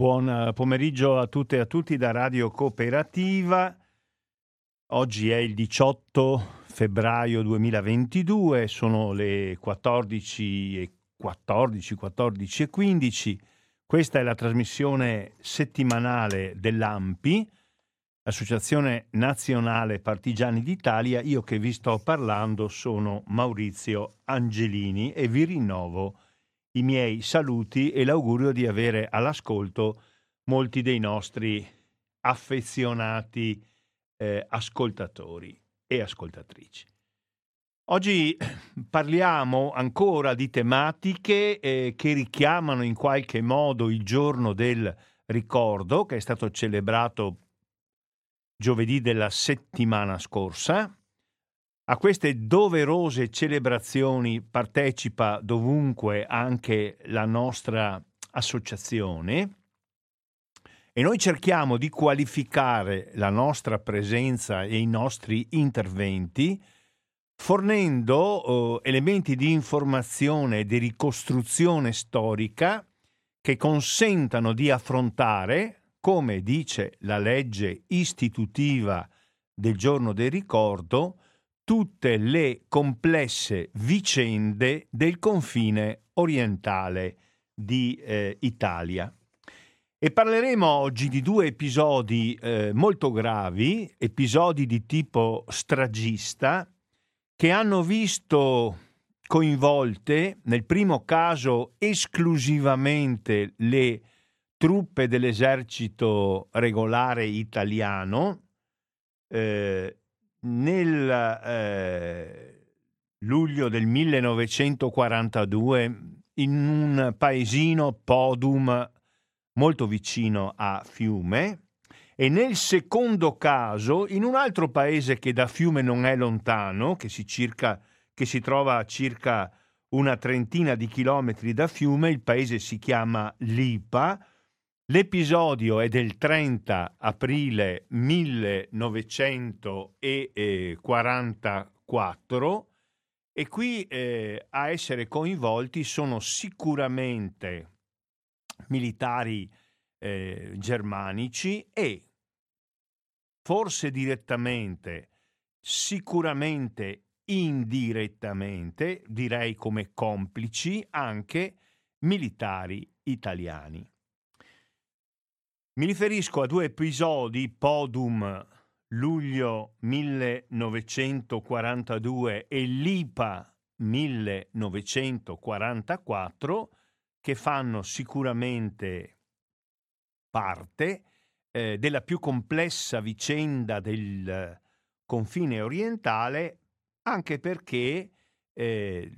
Buon pomeriggio a tutte e a tutti da Radio Cooperativa. Oggi è il 18 febbraio 2022, sono le 14 e 14, 14 e 15. Questa è la trasmissione settimanale dell'AMPI, Associazione Nazionale Partigiani d'Italia. Io che vi sto parlando sono Maurizio Angelini e vi rinnovo i miei saluti e l'augurio di avere all'ascolto molti dei nostri affezionati eh, ascoltatori e ascoltatrici. Oggi parliamo ancora di tematiche eh, che richiamano in qualche modo il giorno del ricordo che è stato celebrato giovedì della settimana scorsa. A queste doverose celebrazioni partecipa dovunque anche la nostra associazione e noi cerchiamo di qualificare la nostra presenza e i nostri interventi fornendo eh, elementi di informazione e di ricostruzione storica che consentano di affrontare come dice la legge istitutiva del giorno del ricordo, tutte le complesse vicende del confine orientale di eh, Italia. E parleremo oggi di due episodi eh, molto gravi, episodi di tipo stragista, che hanno visto coinvolte, nel primo caso esclusivamente le truppe dell'esercito regolare italiano eh, nel eh, luglio del 1942 in un paesino Podum molto vicino a Fiume e nel secondo caso in un altro paese che da Fiume non è lontano, che si, circa, che si trova a circa una trentina di chilometri da Fiume, il paese si chiama Lipa, L'episodio è del 30 aprile 1944 e qui eh, a essere coinvolti sono sicuramente militari eh, germanici e forse direttamente, sicuramente indirettamente, direi come complici, anche militari italiani. Mi riferisco a due episodi, Podum luglio 1942 e Lipa 1944, che fanno sicuramente parte eh, della più complessa vicenda del confine orientale, anche perché eh,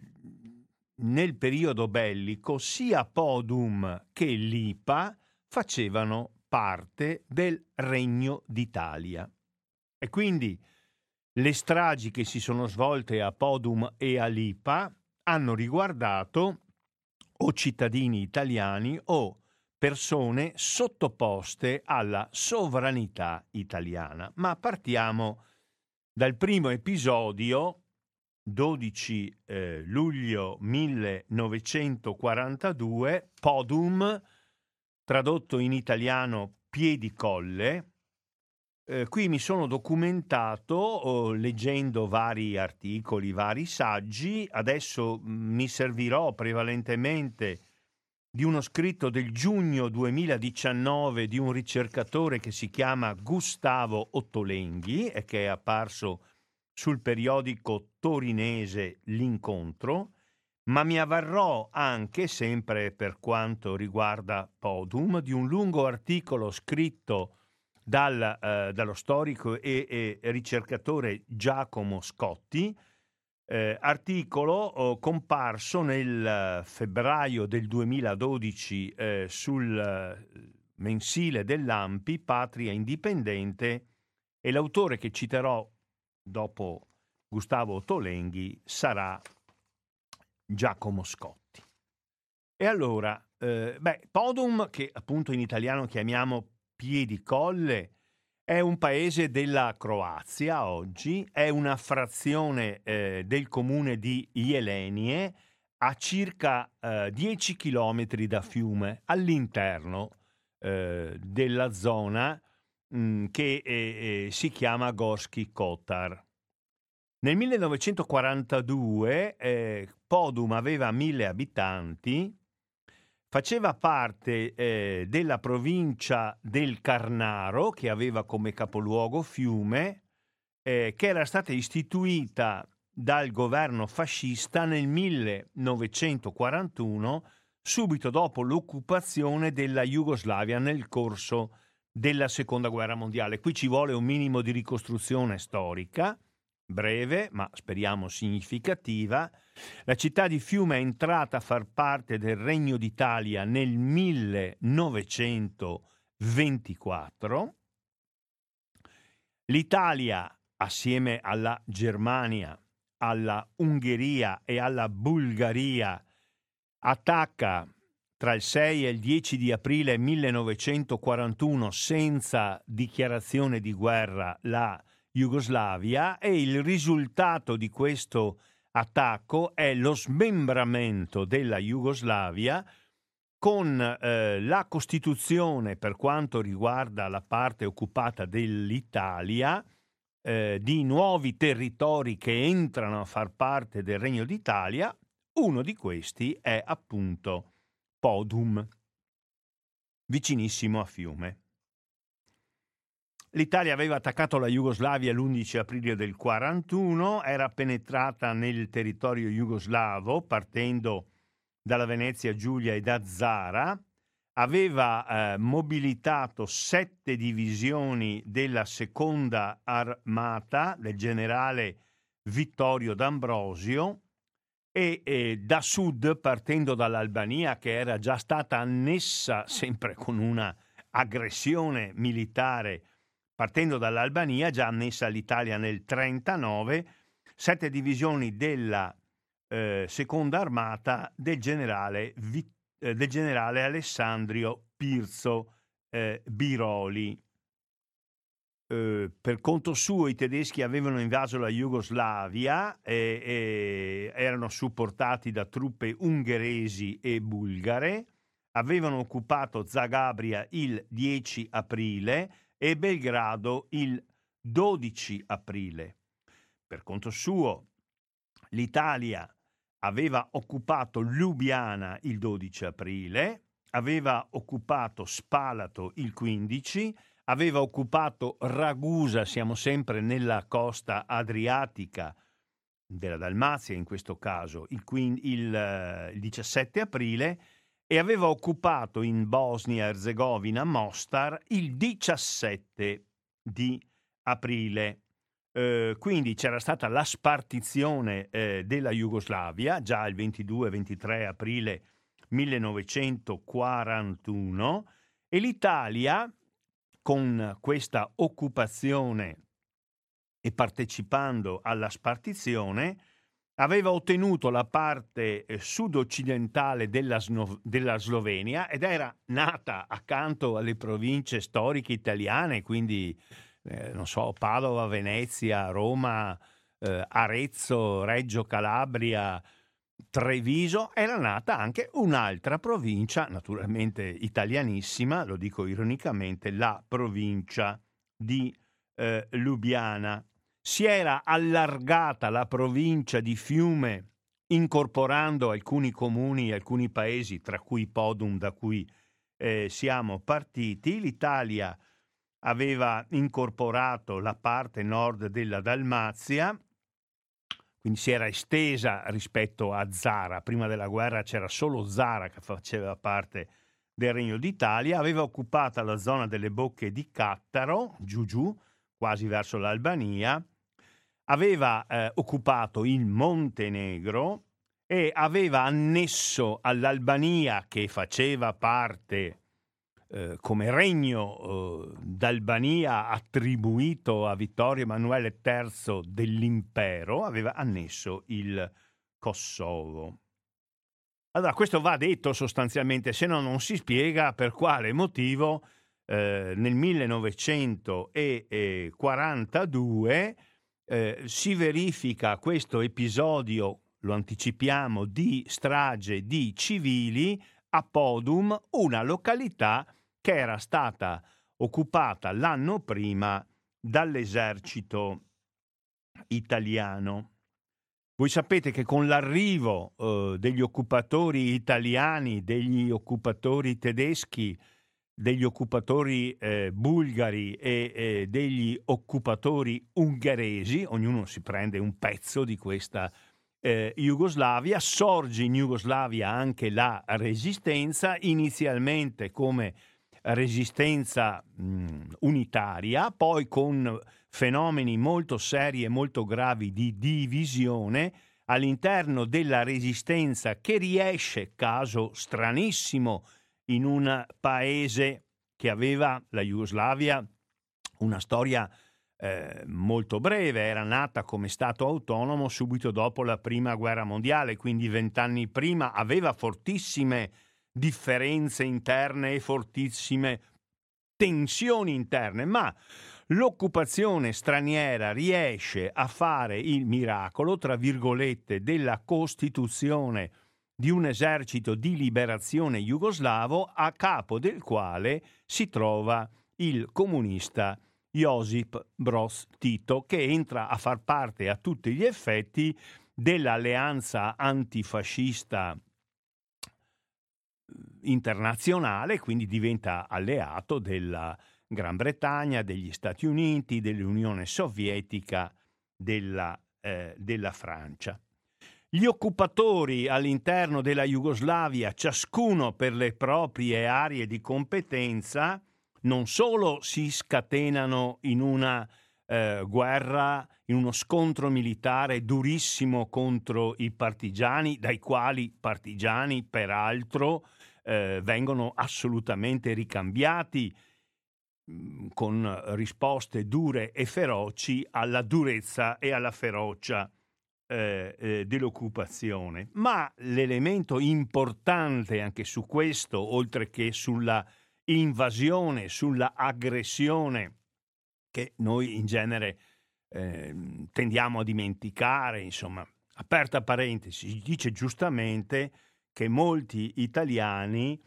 nel periodo bellico sia Podum che Lipa facevano parte del Regno d'Italia. E quindi le stragi che si sono svolte a Podum e a Lipa hanno riguardato o cittadini italiani o persone sottoposte alla sovranità italiana. Ma partiamo dal primo episodio, 12 eh, luglio 1942, Podum, tradotto in italiano Piedicolle. Eh, qui mi sono documentato oh, leggendo vari articoli, vari saggi. Adesso mm, mi servirò prevalentemente di uno scritto del giugno 2019 di un ricercatore che si chiama Gustavo Ottolenghi e che è apparso sul periodico torinese L'Incontro ma mi avvarrò anche, sempre per quanto riguarda Podum, di un lungo articolo scritto dal, eh, dallo storico e, e, ricercatore Giacomo Scotti, eh, articolo oh, comparso nel febbraio del 2012 eh, sul eh, mensile dell'AMPI, Patria Indipendente, e l'autore che citerò dopo Gustavo Tolenghi sarà Giacomo Scotti. E allora, eh, beh, Podum, che appunto in italiano chiamiamo Piedicolle, è un paese della Croazia oggi, è una frazione eh, del comune di Jelenie, a circa eh, 10 km da Fiume, all'interno eh, della zona mh, mm, che eh, si chiama Gorski Kotar. Nel 1942 eh, Podum aveva mille abitanti, faceva parte eh, della provincia del Carnaro, che aveva come capoluogo Fiume, eh, che era stata istituita dal governo fascista nel 1941, subito dopo l'occupazione della Jugoslavia nel corso della Seconda Guerra Mondiale. Qui ci vuole un minimo di ricostruzione storica breve, ma speriamo significativa, la città di Fiume è entrata a far parte del Regno d'Italia nel 1924. L'Italia, assieme alla Germania, alla Ungheria e alla Bulgaria, attacca tra il 6 e il 10 di aprile 1941 senza dichiarazione di guerra la Jugoslavia e il risultato di questo attacco è lo smembramento della Jugoslavia con eh, la Costituzione per quanto riguarda la parte occupata dell'Italia, eh, di nuovi territori che entrano a far parte del Regno d'Italia, uno di questi è appunto Podum, vicinissimo a Fiume. L'Italia aveva attaccato la Jugoslavia l'11 aprile del 1941, era penetrata nel territorio jugoslavo partendo dalla Venezia Giulia e da Zara, aveva eh, mobilitato sette divisioni della seconda armata del generale Vittorio D'Ambrosio e, e da sud, partendo dall'Albania che era già stata annessa sempre con una aggressione militare partendo dall'Albania, già annessa all'Italia nel 1939, sette divisioni della eh, seconda armata del generale, eh, del generale Alessandrio Pirzo eh, Biroli. Eh, per conto suo i tedeschi avevano invaso la Jugoslavia e, e erano supportati da truppe ungheresi e bulgare, avevano occupato Zagabria il 10 aprile e Belgrado il 12 aprile. Per conto suo, l'Italia aveva occupato Lubiana il 12 aprile, aveva occupato Spalato il 15, aveva occupato Ragusa, siamo sempre nella costa adriatica della Dalmazia in questo caso, il, il, il 17 aprile e aveva occupato in Bosnia-Herzegovina Mostar il 17 di aprile. Eh, quindi c'era stata la spartizione eh, della Jugoslavia già il 22-23 aprile 1941 e l'Italia con questa occupazione e partecipando alla spartizione aveva ottenuto la parte eh, sud-occidentale della, Sno- della, Slovenia ed era nata accanto alle province storiche italiane, quindi eh, non so, Padova, Venezia, Roma, eh, Arezzo, Reggio Calabria, Treviso, era nata anche un'altra provincia, naturalmente italianissima, lo dico ironicamente, la provincia di eh, Lubiana si era allargata la provincia di Fiume incorporando alcuni comuni e alcuni paesi, tra cui Podum, da cui eh, siamo partiti. L'Italia aveva incorporato la parte nord della Dalmazia, quindi si era estesa rispetto a Zara. Prima della guerra c'era solo Zara che faceva parte del Regno d'Italia, aveva occupato la zona delle bocche di Cattaro, giù giù, quasi verso l'Albania, aveva eh, occupato il Montenegro e aveva annesso all'Albania, che faceva parte eh, come regno eh, d'Albania attribuito a Vittorio Emanuele III dell'impero, aveva annesso il Kosovo. Allora, questo va detto sostanzialmente, se no non si spiega per quale motivo eh, nel 1942 eh, si verifica questo episodio, lo anticipiamo, di strage di civili a Podum, una località che era stata occupata l'anno prima dall'esercito italiano. Voi sapete che con l'arrivo eh, degli occupatori italiani, degli occupatori tedeschi, degli occupatori eh, bulgari e eh, degli occupatori ungheresi, ognuno si prende un pezzo di questa eh, Jugoslavia, sorge in Jugoslavia anche la resistenza, inizialmente come resistenza mh, unitaria, poi con fenomeni molto seri e molto gravi di divisione all'interno della resistenza che riesce, caso stranissimo, in un paese che aveva la Jugoslavia una storia eh, molto breve, era nata come Stato autonomo subito dopo la Prima Guerra Mondiale, quindi vent'anni prima. Aveva fortissime differenze interne e fortissime tensioni interne, ma l'occupazione straniera riesce a fare il miracolo, tra virgolette, della costituzione di un esercito di liberazione jugoslavo a capo del quale si trova il comunista Josip Broz Tito, che entra a far parte a tutti gli effetti dell'alleanza antifascista internazionale, quindi diventa alleato della Gran Bretagna, degli Stati Uniti, dell'Unione Sovietica, della, eh, della Francia. Gli occupatori all'interno della Jugoslavia, ciascuno per le proprie aree di competenza, non solo si scatenano in una eh, guerra, in uno scontro militare durissimo contro i partigiani, dai quali partigiani peraltro eh, vengono assolutamente ricambiati mm, con risposte dure e feroci alla durezza e alla ferocia eh, eh, dell'occupazione. Ma l'elemento importante anche su questo, oltre che sulla invasione, sulla aggressione che noi in genere eh, tendiamo a dimenticare, insomma, aperta parentesi, dice giustamente che molti italiani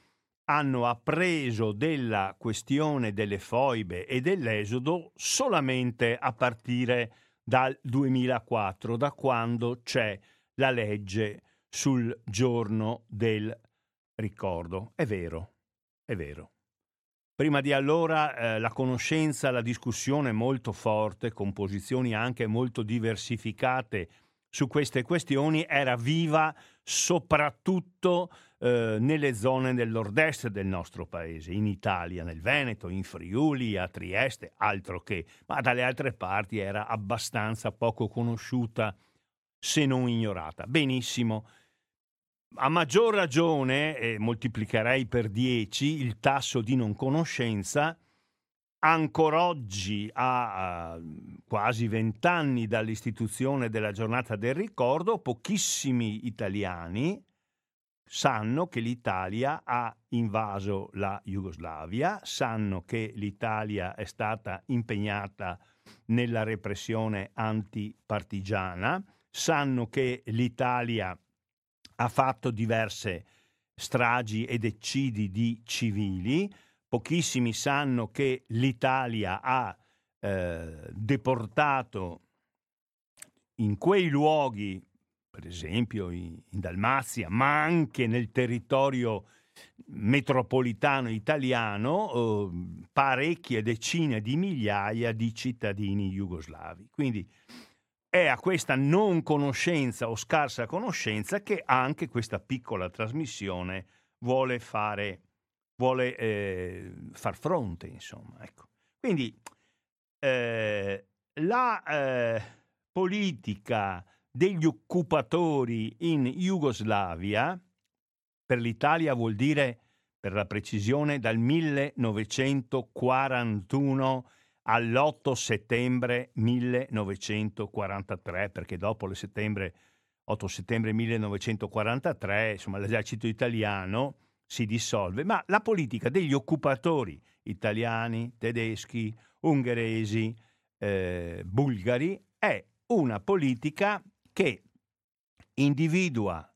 hanno appreso della questione delle foibe e dell'esodo solamente a partire dal 2004, da quando c'è la legge sul giorno del ricordo. È vero, è vero. Prima di allora eh, la conoscenza, la discussione molto forte, con posizioni anche molto diversificate su queste questioni, era viva soprattutto eh, nelle zone del nord-est del nostro paese, in Italia, nel Veneto, in Friuli, a Trieste, altro che, ma dalle altre parti era abbastanza poco conosciuta, se non ignorata. Benissimo a maggior ragione, e moltiplicherei per 10 il tasso di non conoscenza, ancora oggi, a quasi vent'anni dall'istituzione della giornata del ricordo, pochissimi italiani sanno che l'Italia ha invaso la Jugoslavia, sanno che l'Italia è stata impegnata nella repressione antipartigiana, sanno che l'Italia ha fatto diverse stragi ed eccidi di civili. Pochissimi sanno che l'Italia ha eh, deportato in quei luoghi, per esempio in, in Dalmazia, ma anche nel territorio metropolitano italiano, eh, parecchie decine di migliaia di cittadini jugoslavi. Quindi è a questa non conoscenza o scarsa conoscenza che anche questa piccola trasmissione vuole fare, vuole eh, far fronte, insomma. Ecco. Quindi eh, la eh, politica degli occupatori in Jugoslavia per l'Italia vuol dire, per la precisione, dal 1941 all'8 settembre 1943, perché dopo il settembre, 8 settembre 1943, insomma, l'esercito italiano si dissolve, ma la politica degli occupatori italiani, tedeschi, ungheresi, eh, bulgari è una politica che individua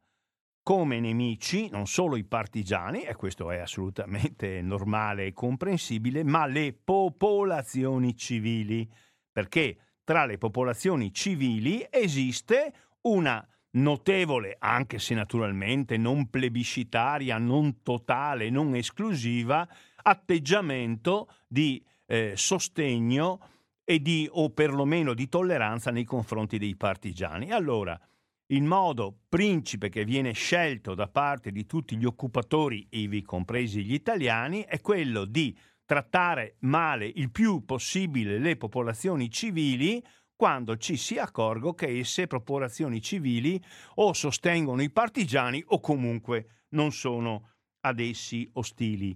come nemici non solo i partigiani, e questo è assolutamente normale e comprensibile, ma le popolazioni civili, perché tra le popolazioni civili esiste una notevole, anche se naturalmente non plebiscitaria, non totale, non esclusiva, atteggiamento di eh, sostegno e di, o perlomeno di tolleranza nei confronti dei partigiani. Allora, il modo principe che viene scelto da parte di tutti gli occupatori, ivi compresi gli italiani, è quello di trattare male il più possibile le popolazioni civili quando ci si accorgo che esse, popolazioni civili, o sostengono i partigiani o comunque non sono ad essi ostili.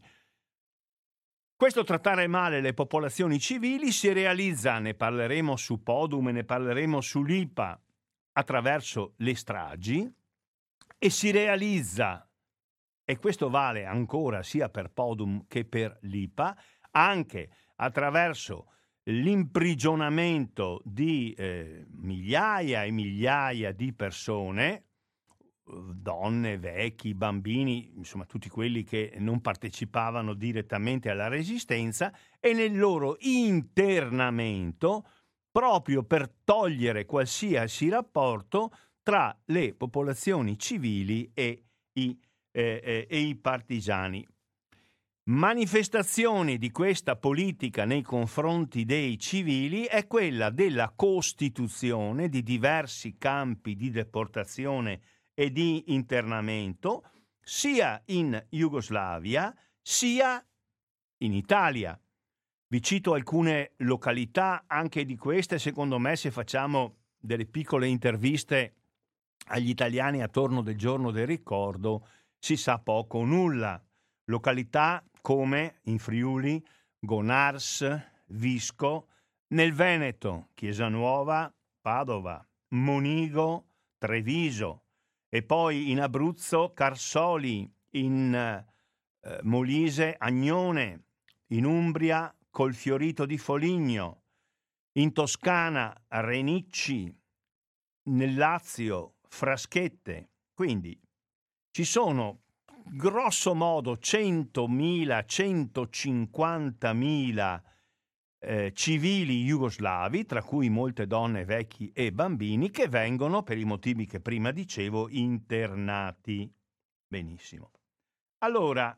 Questo trattare male le popolazioni civili si realizza, ne parleremo su Podum e ne parleremo su Lipa, attraverso le stragi e si realizza e questo vale ancora sia per Podum che per l'IPA, anche attraverso l'imprigionamento di eh, migliaia e migliaia di persone, donne, vecchi, bambini, insomma tutti quelli che non partecipavano direttamente alla resistenza e nel loro internamento proprio per togliere qualsiasi rapporto tra le popolazioni civili e i eh, eh, e i partigiani. Manifestazione di questa politica nei confronti dei civili è quella della costituzione di diversi campi di deportazione e di internamento, sia in Jugoslavia sia in Italia. Vi cito alcune località, anche di queste, secondo me, se facciamo delle piccole interviste agli italiani attorno del giorno del ricordo, si sa poco o nulla. Località come in Friuli, Gonars, Visco, nel Veneto, Chiesa Nuova, Padova, Monigo, Treviso e poi in Abruzzo, Carsoli, in eh, Molise, Agnone, in Umbria, Colfiorito di Foligno, in Toscana, Renicci, nel Lazio, Fraschette. Quindi ci sono grosso modo 100.000, 150.000 eh, civili jugoslavi, tra cui molte donne, vecchi e bambini, che vengono, per i motivi che prima dicevo, internati. Benissimo. Allora,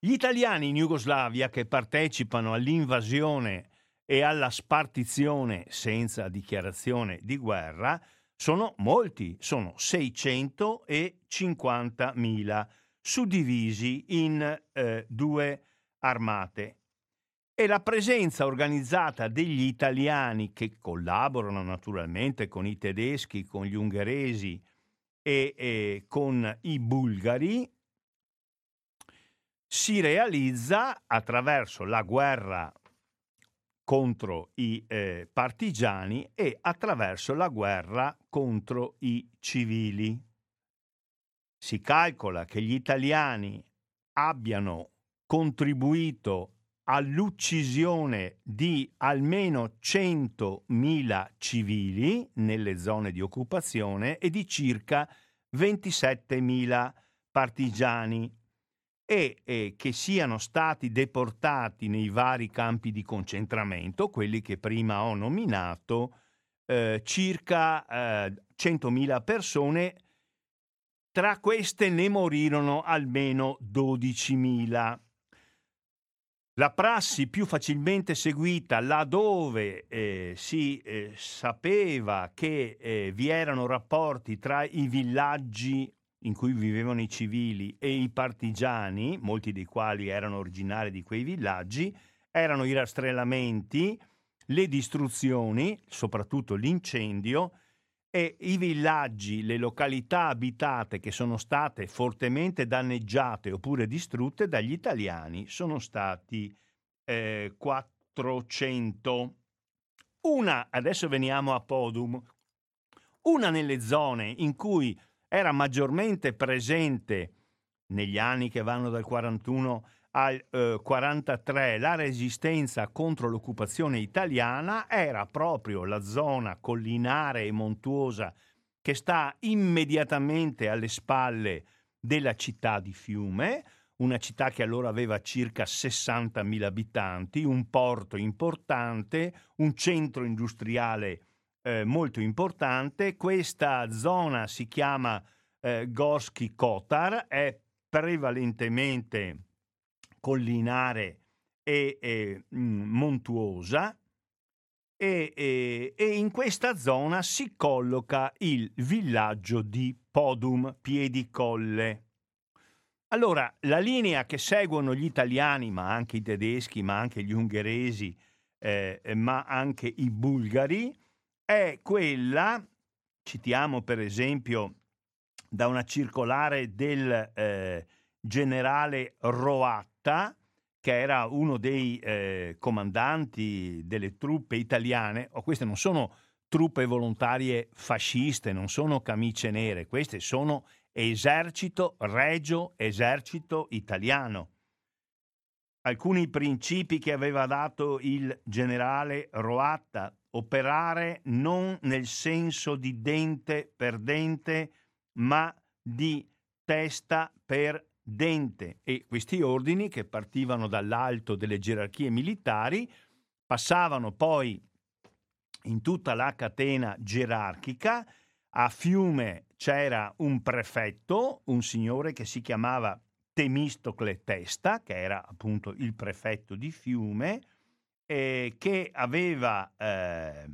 gli italiani in Jugoslavia che partecipano all'invasione e alla spartizione senza dichiarazione di guerra sono molti, sono 650.000 suddivisi in eh, due armate. E la presenza organizzata degli italiani che collaborano naturalmente con i tedeschi, con gli ungheresi e, e con i bulgari si realizza attraverso la guerra contro i eh, partigiani e attraverso la guerra contro i civili. Si calcola che gli italiani abbiano contribuito all'uccisione di almeno 100.000 civili nelle zone di occupazione e di circa 27.000 partigiani e eh, che siano stati deportati nei vari campi di concentramento, quelli che prima ho nominato, eh, circa eh, 100.000 persone, tra queste ne morirono almeno 12.000. La prassi più facilmente seguita laddove eh, si eh, sapeva che eh, vi erano rapporti tra i villaggi in cui vivevano i civili e i partigiani, molti dei quali erano originari di quei villaggi, erano i rastrellamenti, le distruzioni, soprattutto l'incendio, e i villaggi, le località abitate che sono state fortemente danneggiate oppure distrutte dagli italiani sono stati eh, 400. Una, adesso veniamo a Podum, una nelle zone in cui era maggiormente presente negli anni che vanno dal 41 al eh, 43 la resistenza contro l'occupazione italiana era proprio la zona collinare e montuosa che sta immediatamente alle spalle della città di Fiume, una città che allora aveva circa 60.000 abitanti, un porto importante, un centro industriale eh, molto importante. Questa zona si chiama eh, Gorski Kotar, è prevalentemente collinare e, e mh, mm, montuosa e, e, e, in questa zona si colloca il villaggio di Podum Piedicolle. Allora, la linea che seguono gli italiani, ma anche i tedeschi, ma anche gli ungheresi, eh, ma anche i bulgari, è quella, citiamo per esempio da una circolare del eh, generale Roatta, che era uno dei eh, comandanti delle truppe italiane, o queste non sono truppe volontarie fasciste, non sono camicie nere, queste sono esercito, regio esercito italiano. Alcuni principi che aveva dato il generale Roatta, operare non nel senso di dente per dente, ma di testa per dente. E questi ordini, che partivano dall'alto delle gerarchie militari, passavano poi in tutta la catena gerarchica a Fiume c'era un prefetto, un signore che si chiamava Temistocle Testa, che era appunto il prefetto di Fiume, eh, che aveva, eh,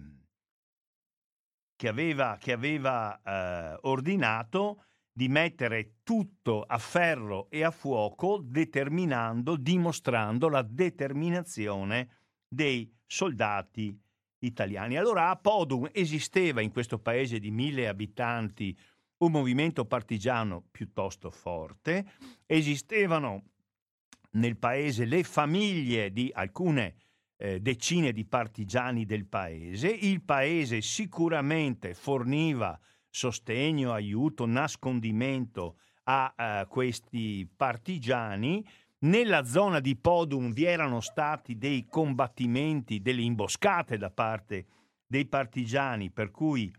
che aveva, che aveva eh, ordinato di mettere tutto a ferro e a fuoco, determinando, dimostrando la determinazione dei soldati italiani. Allora a Podum esisteva in questo paese di mille abitanti un movimento partigiano piuttosto forte, esistevano nel paese le famiglie di alcune eh, decine di partigiani del paese, il paese sicuramente forniva sostegno, aiuto, nascondimento a uh, questi partigiani, nella zona di Podum vi erano stati dei combattimenti, delle imboscate da parte dei partigiani, per cui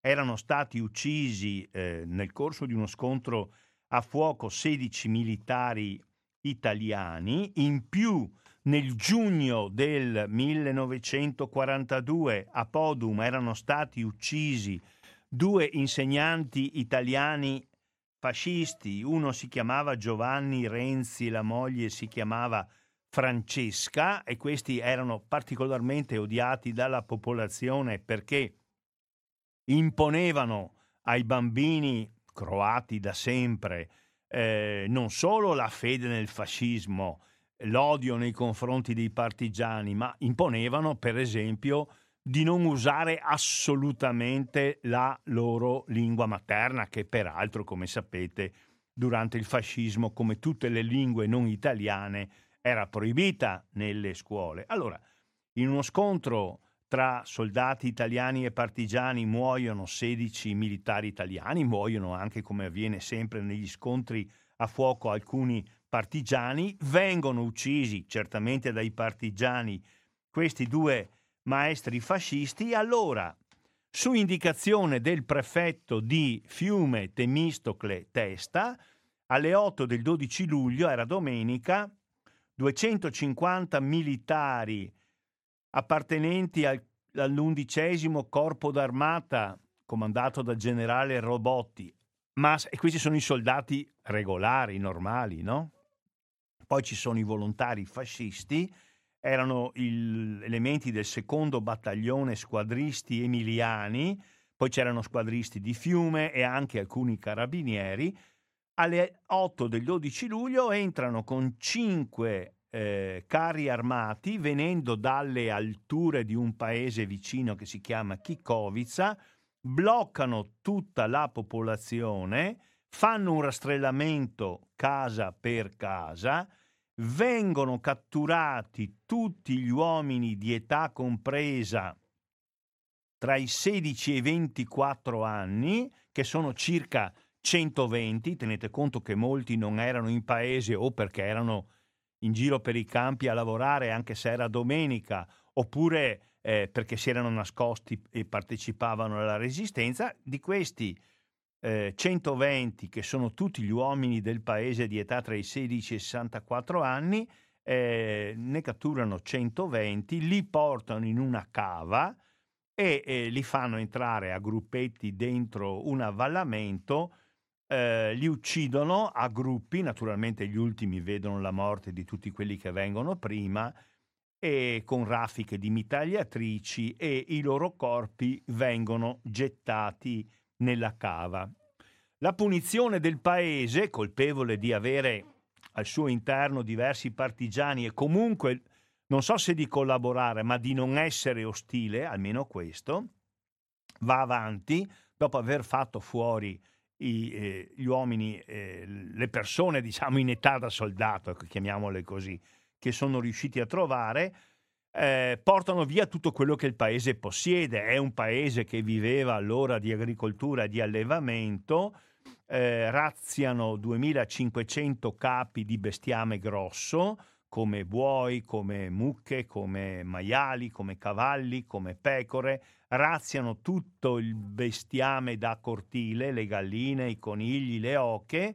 erano stati uccisi eh, nel corso di uno scontro a fuoco 16 militari italiani. In più, nel giugno del 1942 a Podum erano stati uccisi due insegnanti italiani fascisti, uno si chiamava Giovanni Renzi, la moglie si chiamava Francesca e questi erano particolarmente odiati dalla popolazione perché imponevano ai bambini croati da sempre eh, non solo la fede nel fascismo, l'odio nei confronti dei partigiani, ma imponevano per esempio di non usare assolutamente la loro lingua materna, che peraltro, come sapete, durante il fascismo, come tutte le lingue non italiane, era proibita nelle scuole. Allora, in uno scontro tra soldati italiani e partigiani muoiono 16 militari italiani, muoiono anche come avviene sempre negli scontri a fuoco alcuni partigiani, vengono uccisi certamente dai partigiani questi due maestri fascisti, allora, su indicazione del prefetto di Fiume Temistocle Testa, alle 8 del 12 luglio, era domenica, 250 militari appartenenti al, all'undicesimo corpo d'armata comandato dal generale Robotti, ma e questi sono i soldati regolari, normali, no? Poi ci sono i volontari fascisti erano gli elementi del secondo battaglione squadristi emiliani, poi c'erano squadristi di Fiume e anche alcuni carabinieri. Alle 8 del 12 luglio entrano con cinque eh, carri armati venendo dalle alture di un paese vicino che si chiama Chikovica, bloccano tutta la popolazione, fanno un rastrellamento casa per casa, vengono catturati tutti gli uomini di età compresa tra i 16 e i 24 anni, che sono circa 120, tenete conto che molti non erano in paese o perché erano in giro per i campi a lavorare anche se era domenica, oppure eh, perché si erano nascosti e partecipavano alla resistenza. Di questi eh, 120, che sono tutti gli uomini del paese di età tra i 16 e i 64 anni, eh, ne catturano 120, li portano in una cava e eh, li fanno entrare a gruppetti dentro un avvallamento, eh, li uccidono a gruppi, naturalmente gli ultimi vedono la morte di tutti quelli che vengono prima, e con raffiche di mitragliatrici e i loro corpi vengono gettati nella cava. La punizione del paese, colpevole di avere al suo interno diversi partigiani e comunque non so se di collaborare, ma di non essere ostile, almeno questo, va avanti dopo aver fatto fuori i, eh, gli uomini, eh, le persone diciamo in età da soldato, ecco, chiamiamole così, che sono riusciti a trovare, eh, portano via tutto quello che il paese possiede. È un paese che viveva allora di agricoltura e di allevamento, eh, razziano 2500 capi di bestiame grosso, come buoi, come mucche, come maiali, come cavalli, come pecore, razziano tutto il bestiame da cortile, le galline, i conigli, le oche,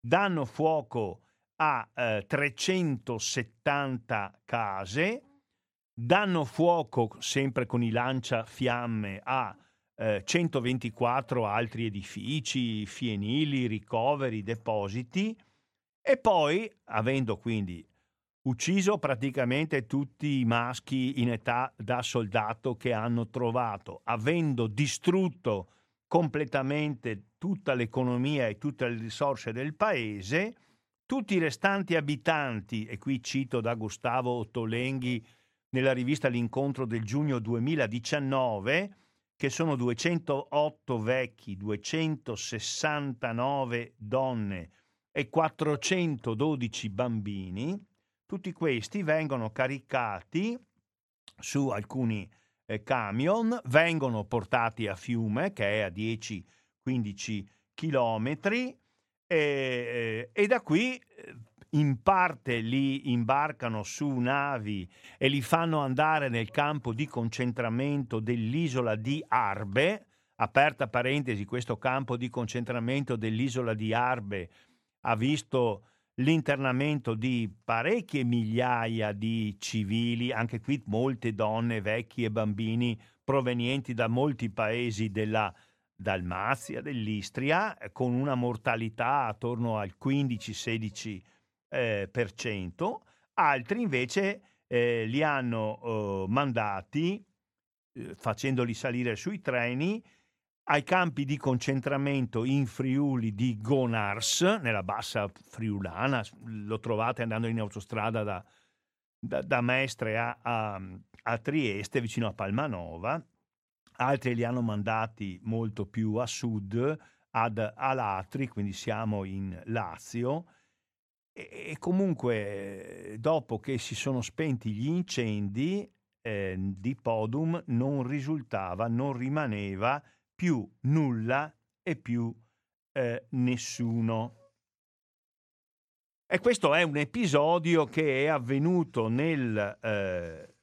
danno fuoco a eh, 370 case, danno fuoco sempre con i lanciafiamme a eh, 124 altri edifici, fienili, ricoveri, depositi e poi, avendo quindi ucciso praticamente tutti i maschi in età da soldato che hanno trovato, avendo distrutto completamente tutta l'economia e tutte le risorse del paese, tutti i restanti abitanti, e qui cito da Gustavo Ottolenghi nella rivista L'incontro del giugno 2019, che sono 208 vecchi, 269 donne e 412 bambini, tutti questi vengono caricati su alcuni eh, camion, vengono portati a Fiume, che è a 10-15 chilometri, e, e, da qui eh, in parte li imbarcano su navi e li fanno andare nel campo di concentramento dell'isola di Arbe, aperta parentesi, questo campo di concentramento dell'isola di Arbe ha visto l'internamento di parecchie migliaia di civili, anche qui molte donne, vecchi e bambini provenienti da molti paesi della Dalmazia, dell'Istria, con una mortalità attorno al 15-16%, eh, per cento. altri invece eh, li hanno eh, mandati, facendoli salire sui treni, ai campi di concentramento in Friuli di Gonars, nella bassa friulana, lo trovate andando in autostrada da, da, da Mestre a, a, a, Trieste, vicino a Palmanova, altri li hanno mandati molto più a sud, ad Alatri, quindi siamo in Lazio, e, comunque dopo che si sono spenti gli incendi eh, di Podum non risultava, non rimaneva più nulla e più eh, nessuno. E questo è un episodio che è avvenuto nel, eh,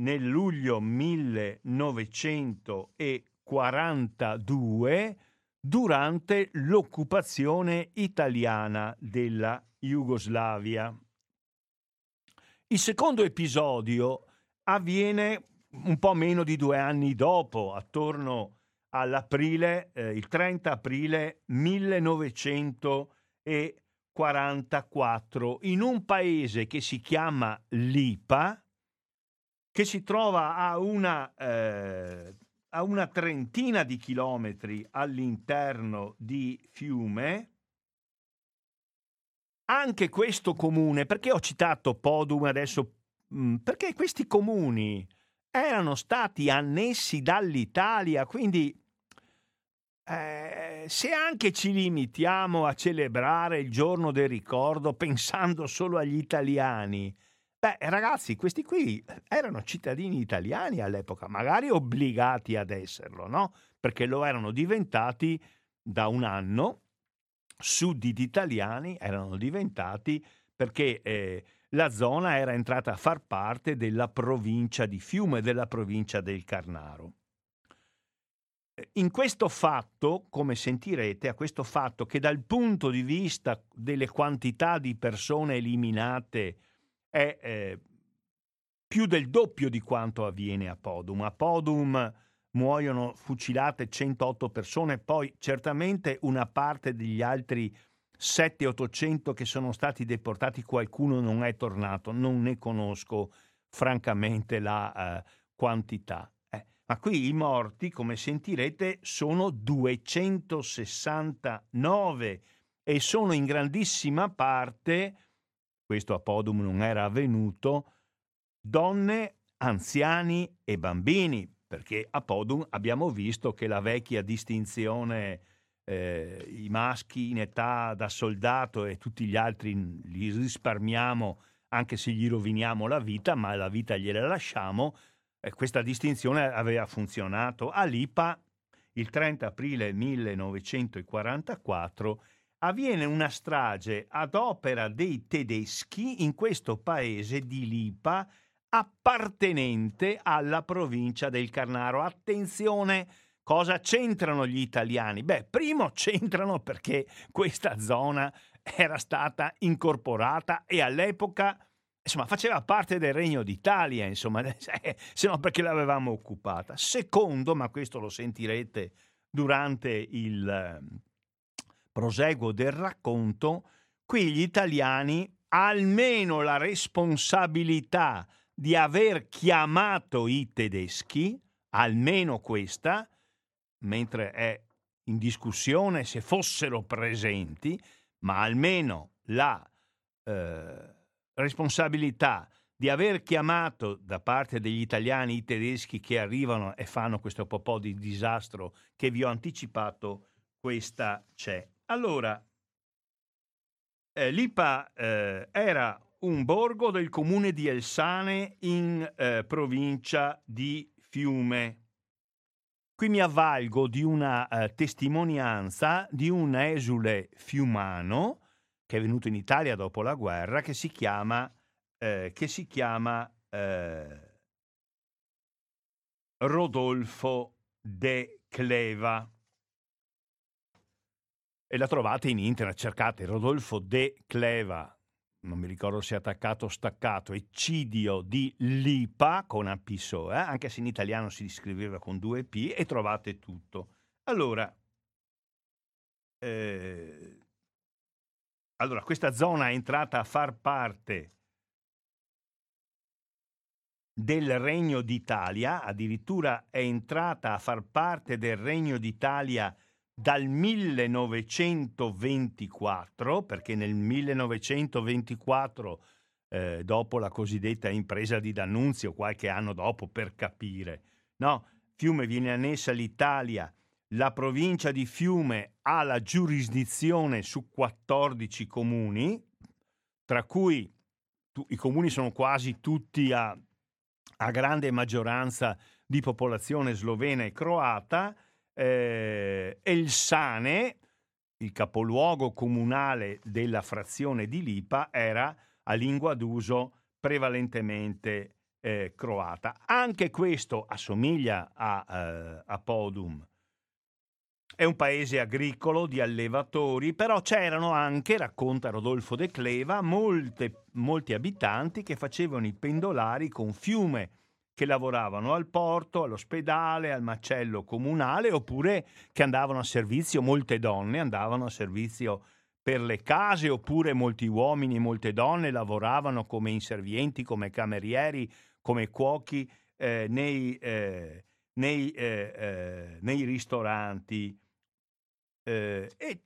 nel luglio 1942 durante l'occupazione italiana della Jugoslavia. Il secondo episodio avviene un po' meno di due anni dopo, attorno all'aprile, eh, il 30 aprile 1944, in un paese che si chiama Lipa, che si trova a una, eh, a una trentina di chilometri all'interno di Fiume. Anche questo comune, perché ho citato Podum adesso? Mm, perché questi comuni erano stati annessi dall'Italia, quindi eh, se anche ci limitiamo a celebrare il giorno del ricordo pensando solo agli italiani, beh ragazzi, questi qui erano cittadini italiani all'epoca, magari obbligati ad esserlo, no? Perché lo erano diventati da un anno, sudditi italiani erano diventati perché eh, la zona era entrata a far parte della provincia di Fiume, della provincia del Carnaro. In questo fatto, come sentirete, a questo fatto che dal punto di vista delle quantità di persone eliminate è eh, più del doppio di quanto avviene a Podum. A Podum muoiono fucilate 108 persone, poi certamente una parte degli altri 700-800 che sono stati deportati, qualcuno non è tornato, non ne conosco francamente la uh, quantità. Eh, ma qui i morti, come sentirete, sono 269 e sono in grandissima parte, questo a Podum non era avvenuto, donne, anziani e bambini, perché a Podum abbiamo visto che la vecchia distinzione eh, i maschi in età da soldato e tutti gli altri li risparmiamo anche se gli roviniamo la vita, ma la vita gliela lasciamo. Eh, questa distinzione aveva funzionato. A Lipa, il 30 aprile 1944, avviene una strage ad opera dei tedeschi in questo paese di Lipa appartenente alla provincia del Carnaro. Attenzione, Cosa c'entrano gli italiani? Beh, primo c'entrano perché questa zona era stata incorporata e all'epoca insomma, faceva parte del Regno d'Italia, insomma, se no perché l'avevamo occupata. Secondo, ma questo lo sentirete durante il ehm, proseguo del racconto, qui gli italiani almeno la responsabilità di aver chiamato i tedeschi, almeno questa, mentre è in discussione se fossero presenti, ma almeno la eh, responsabilità di aver chiamato da parte degli italiani i tedeschi che arrivano e fanno questo po' di disastro che vi ho anticipato, questa c'è. Allora, eh, Lipa eh, era un borgo del comune di Elsane in eh, provincia di Fiume. Qui mi avvalgo di una uh, testimonianza di un esule fiumano che è venuto in Italia dopo la guerra, che si chiama, eh, che si chiama eh, Rodolfo de Cleva. E la trovate in internet, cercate Rodolfo de Cleva non mi ricordo se attaccato o staccato, Eccidio di Lipa con Apiso, eh? anche se in italiano si scriveva con due P, e trovate tutto. Allora, eh, allora, questa zona è entrata a far parte del Regno d'Italia, addirittura è entrata a far parte del Regno d'Italia dal 1924, perché nel 1924, eh, dopo la cosiddetta impresa di D'Annunzio, qualche anno dopo per capire, no, Fiume viene annessa all'Italia, la provincia di Fiume ha la giurisdizione su 14 comuni, tra cui tu, i comuni sono quasi tutti a, a grande maggioranza di popolazione slovena e croata, eh, Elsane, il capoluogo comunale della frazione di Lipa, era a lingua d'uso prevalentemente eh, croata. Anche questo assomiglia a, eh, a Podum. È un paese agricolo di allevatori, però c'erano anche, racconta Rodolfo De Cleva, molte, molti abitanti che facevano i pendolari con fiume che lavoravano al porto, all'ospedale, al macello comunale oppure che andavano a servizio, molte donne andavano a servizio per le case oppure molti uomini e molte donne lavoravano come inservienti, come camerieri, come cuochi eh, nei, eh, nei, eh, eh nei, ristoranti. Eh, e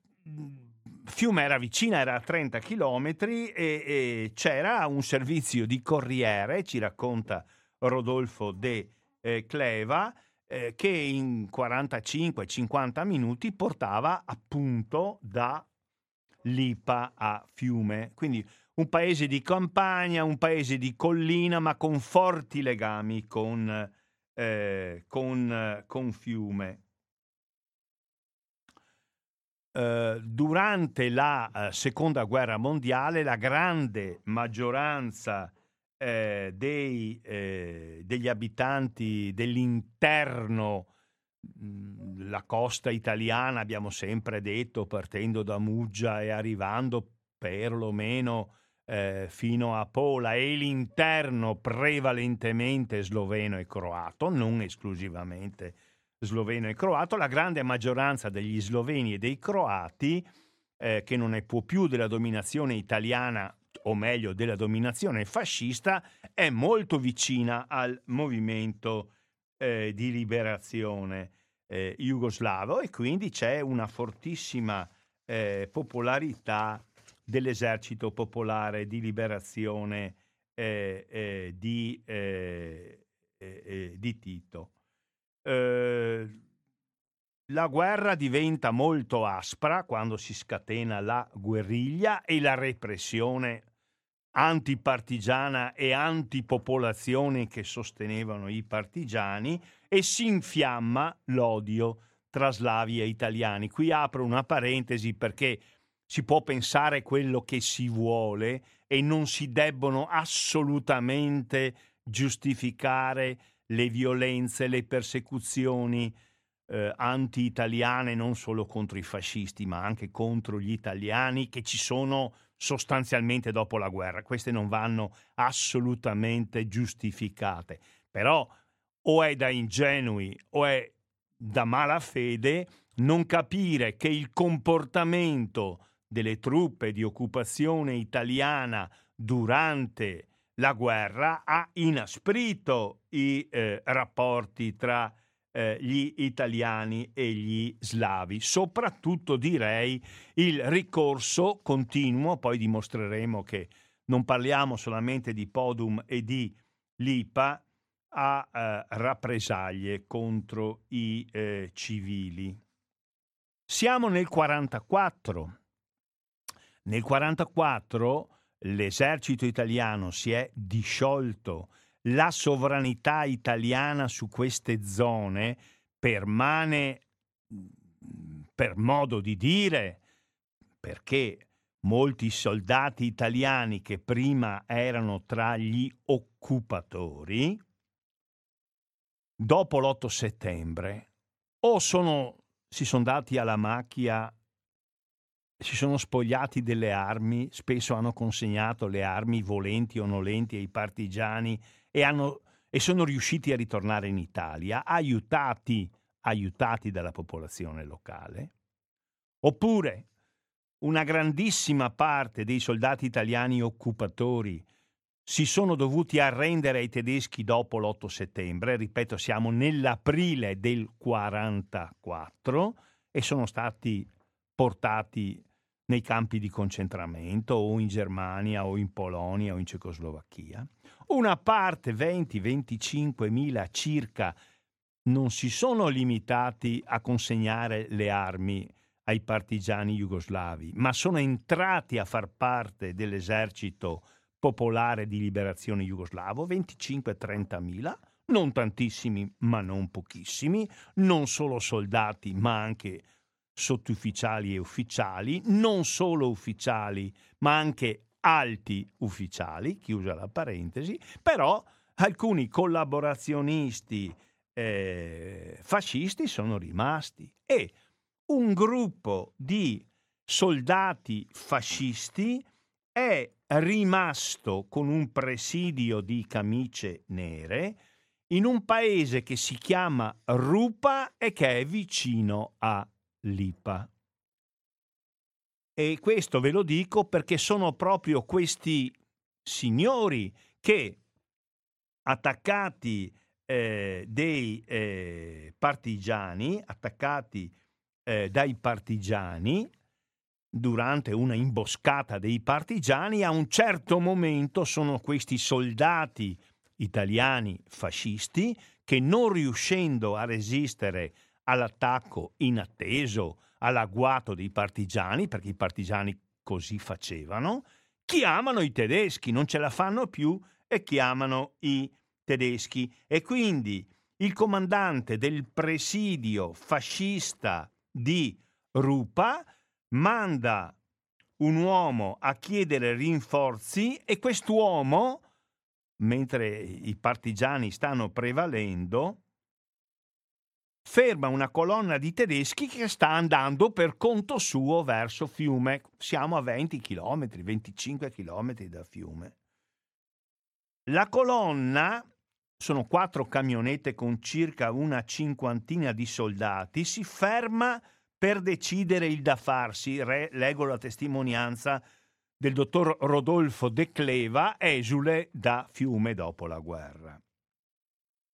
Fiume era vicina, era a 30 km e, e c'era un servizio di corriere, ci racconta Rodolfo de eh, Cleva, eh, che in 45-50 minuti portava appunto da Lipa a Fiume. Quindi un paese di campagna, un paese di collina, ma con forti legami con, eh, con, con Fiume. eh, durante la eh, seconda guerra mondiale la grande maggioranza eh, dei, eh, degli abitanti dell'interno mm, la costa italiana, abbiamo sempre detto, partendo da Muggia e arrivando perlomeno eh, fino a Pola e l'interno prevalentemente sloveno e croato, non esclusivamente sloveno e croato, la grande maggioranza degli sloveni e dei croati, eh, che non ne può più della dominazione italiana, o meglio della dominazione fascista, è molto vicina al movimento eh, di liberazione eh, jugoslavo e quindi c'è una fortissima eh, popolarità dell'esercito popolare di liberazione eh, eh, di, di Tito. Eh, la guerra diventa molto aspra quando si scatena la guerriglia e la repressione antipartigiana e antipopolazione che sostenevano i partigiani e si infiamma l'odio tra slavi e italiani. Qui apro una parentesi perché si può pensare quello che si vuole e non si debbono assolutamente giustificare le violenze, le persecuzioni eh, anti-italiane non solo contro i fascisti, ma anche contro gli italiani che ci sono sostanzialmente dopo la guerra. Queste non vanno assolutamente giustificate. Però o è da ingenui o è da malafede non capire che il comportamento delle truppe di occupazione italiana durante la guerra ha inasprito i eh, rapporti tra eh, gli italiani e gli slavi, soprattutto direi il ricorso continuo, poi dimostreremo che non parliamo solamente di Podum e di Lipa, a eh, rappresaglie contro i eh, civili. Siamo nel 44. Nel 44 l'esercito italiano si è disciolto, la sovranità italiana su queste zone permane per modo di dire, perché molti soldati italiani che prima erano tra gli occupatori, dopo l'8 settembre, o sono, si sono dati alla macchia si sono spogliati delle armi, spesso hanno consegnato le armi volenti o nolenti ai partigiani e, hanno, e sono riusciti a ritornare in Italia, aiutati, aiutati dalla popolazione locale. Oppure una grandissima parte dei soldati italiani occupatori si sono dovuti arrendere ai tedeschi dopo l'8 settembre, ripeto, siamo nell'aprile del 44 e sono stati portati nei campi di concentramento o in Germania o in Polonia o in Cecoslovacchia. Una parte, 20-25 mila circa, non si sono limitati a consegnare le armi ai partigiani jugoslavi, ma sono entrati a far parte dell'esercito popolare di liberazione jugoslavo, 25-30 mila, non tantissimi ma non pochissimi, non solo soldati ma anche sottufficiali e ufficiali, non solo ufficiali, ma anche alti ufficiali, chiusa la parentesi, però alcuni collaborazionisti eh, fascisti sono rimasti e un gruppo di soldati fascisti è rimasto con un presidio di camicie nere in un paese che si chiama Rupa e che è vicino a Lipa. E questo ve lo dico perché sono proprio questi signori che, attaccati eh, dei eh, partigiani, attaccati eh, dai partigiani, durante una imboscata dei partigiani, a un certo momento sono questi soldati italiani fascisti che non riuscendo a resistere all'attacco inatteso, all'agguato dei partigiani, perché i partigiani così facevano, chiamano i tedeschi, non ce la fanno più e chiamano i tedeschi. E quindi il comandante del presidio fascista di Rupa manda un uomo a chiedere rinforzi e quest'uomo, mentre i partigiani stanno prevalendo, ferma una colonna di tedeschi che sta andando per conto suo verso Fiume. Siamo a 20 km, 25 km da Fiume. La colonna, sono quattro camionette con circa una cinquantina di soldati, si ferma per decidere il da farsi. Re, leggo la testimonianza del dottor Rodolfo De Cleva, esule da Fiume dopo la guerra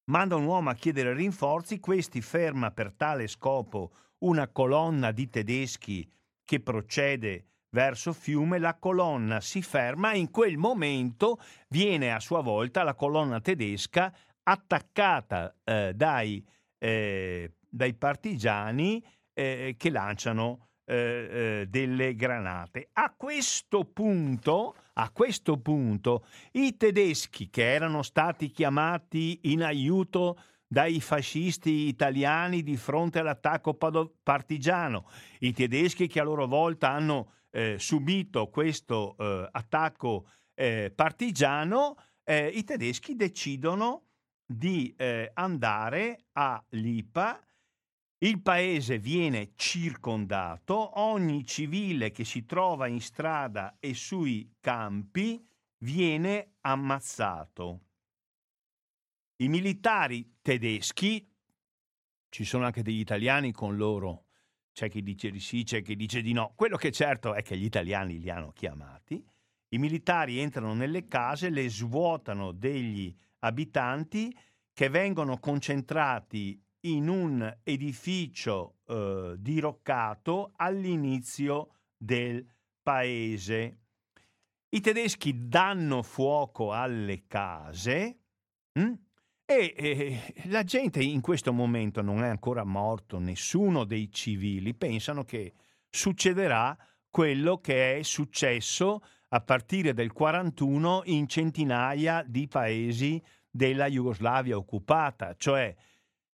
manda un uomo a chiedere rinforzi, questi ferma per tale scopo una colonna di tedeschi che procede verso Fiume, la colonna si ferma e in quel momento viene a sua volta la colonna tedesca attaccata eh, dai, eh, dai, partigiani eh, che lanciano eh, eh, delle granate. A questo punto, a questo punto, i tedeschi che erano stati chiamati in aiuto dai fascisti italiani di fronte all'attacco partigiano, i tedeschi che a loro volta hanno eh, subito questo eh, attacco eh, partigiano, eh, i tedeschi decidono di eh, andare a Lipa il paese viene circondato, ogni civile che si trova in strada e sui campi viene ammazzato. I militari tedeschi, ci sono anche degli italiani con loro, c'è chi dice di sì, c'è chi dice di no, quello che è certo è che gli italiani li hanno chiamati, i militari entrano nelle case, le svuotano degli abitanti che vengono concentrati in un edificio eh, diroccato all'inizio del paese. I tedeschi danno fuoco alle case hm? e, e la gente in questo momento non è ancora morto, nessuno dei civili, pensano che succederà quello che è successo a partire del 41 in centinaia di paesi della Jugoslavia occupata, cioè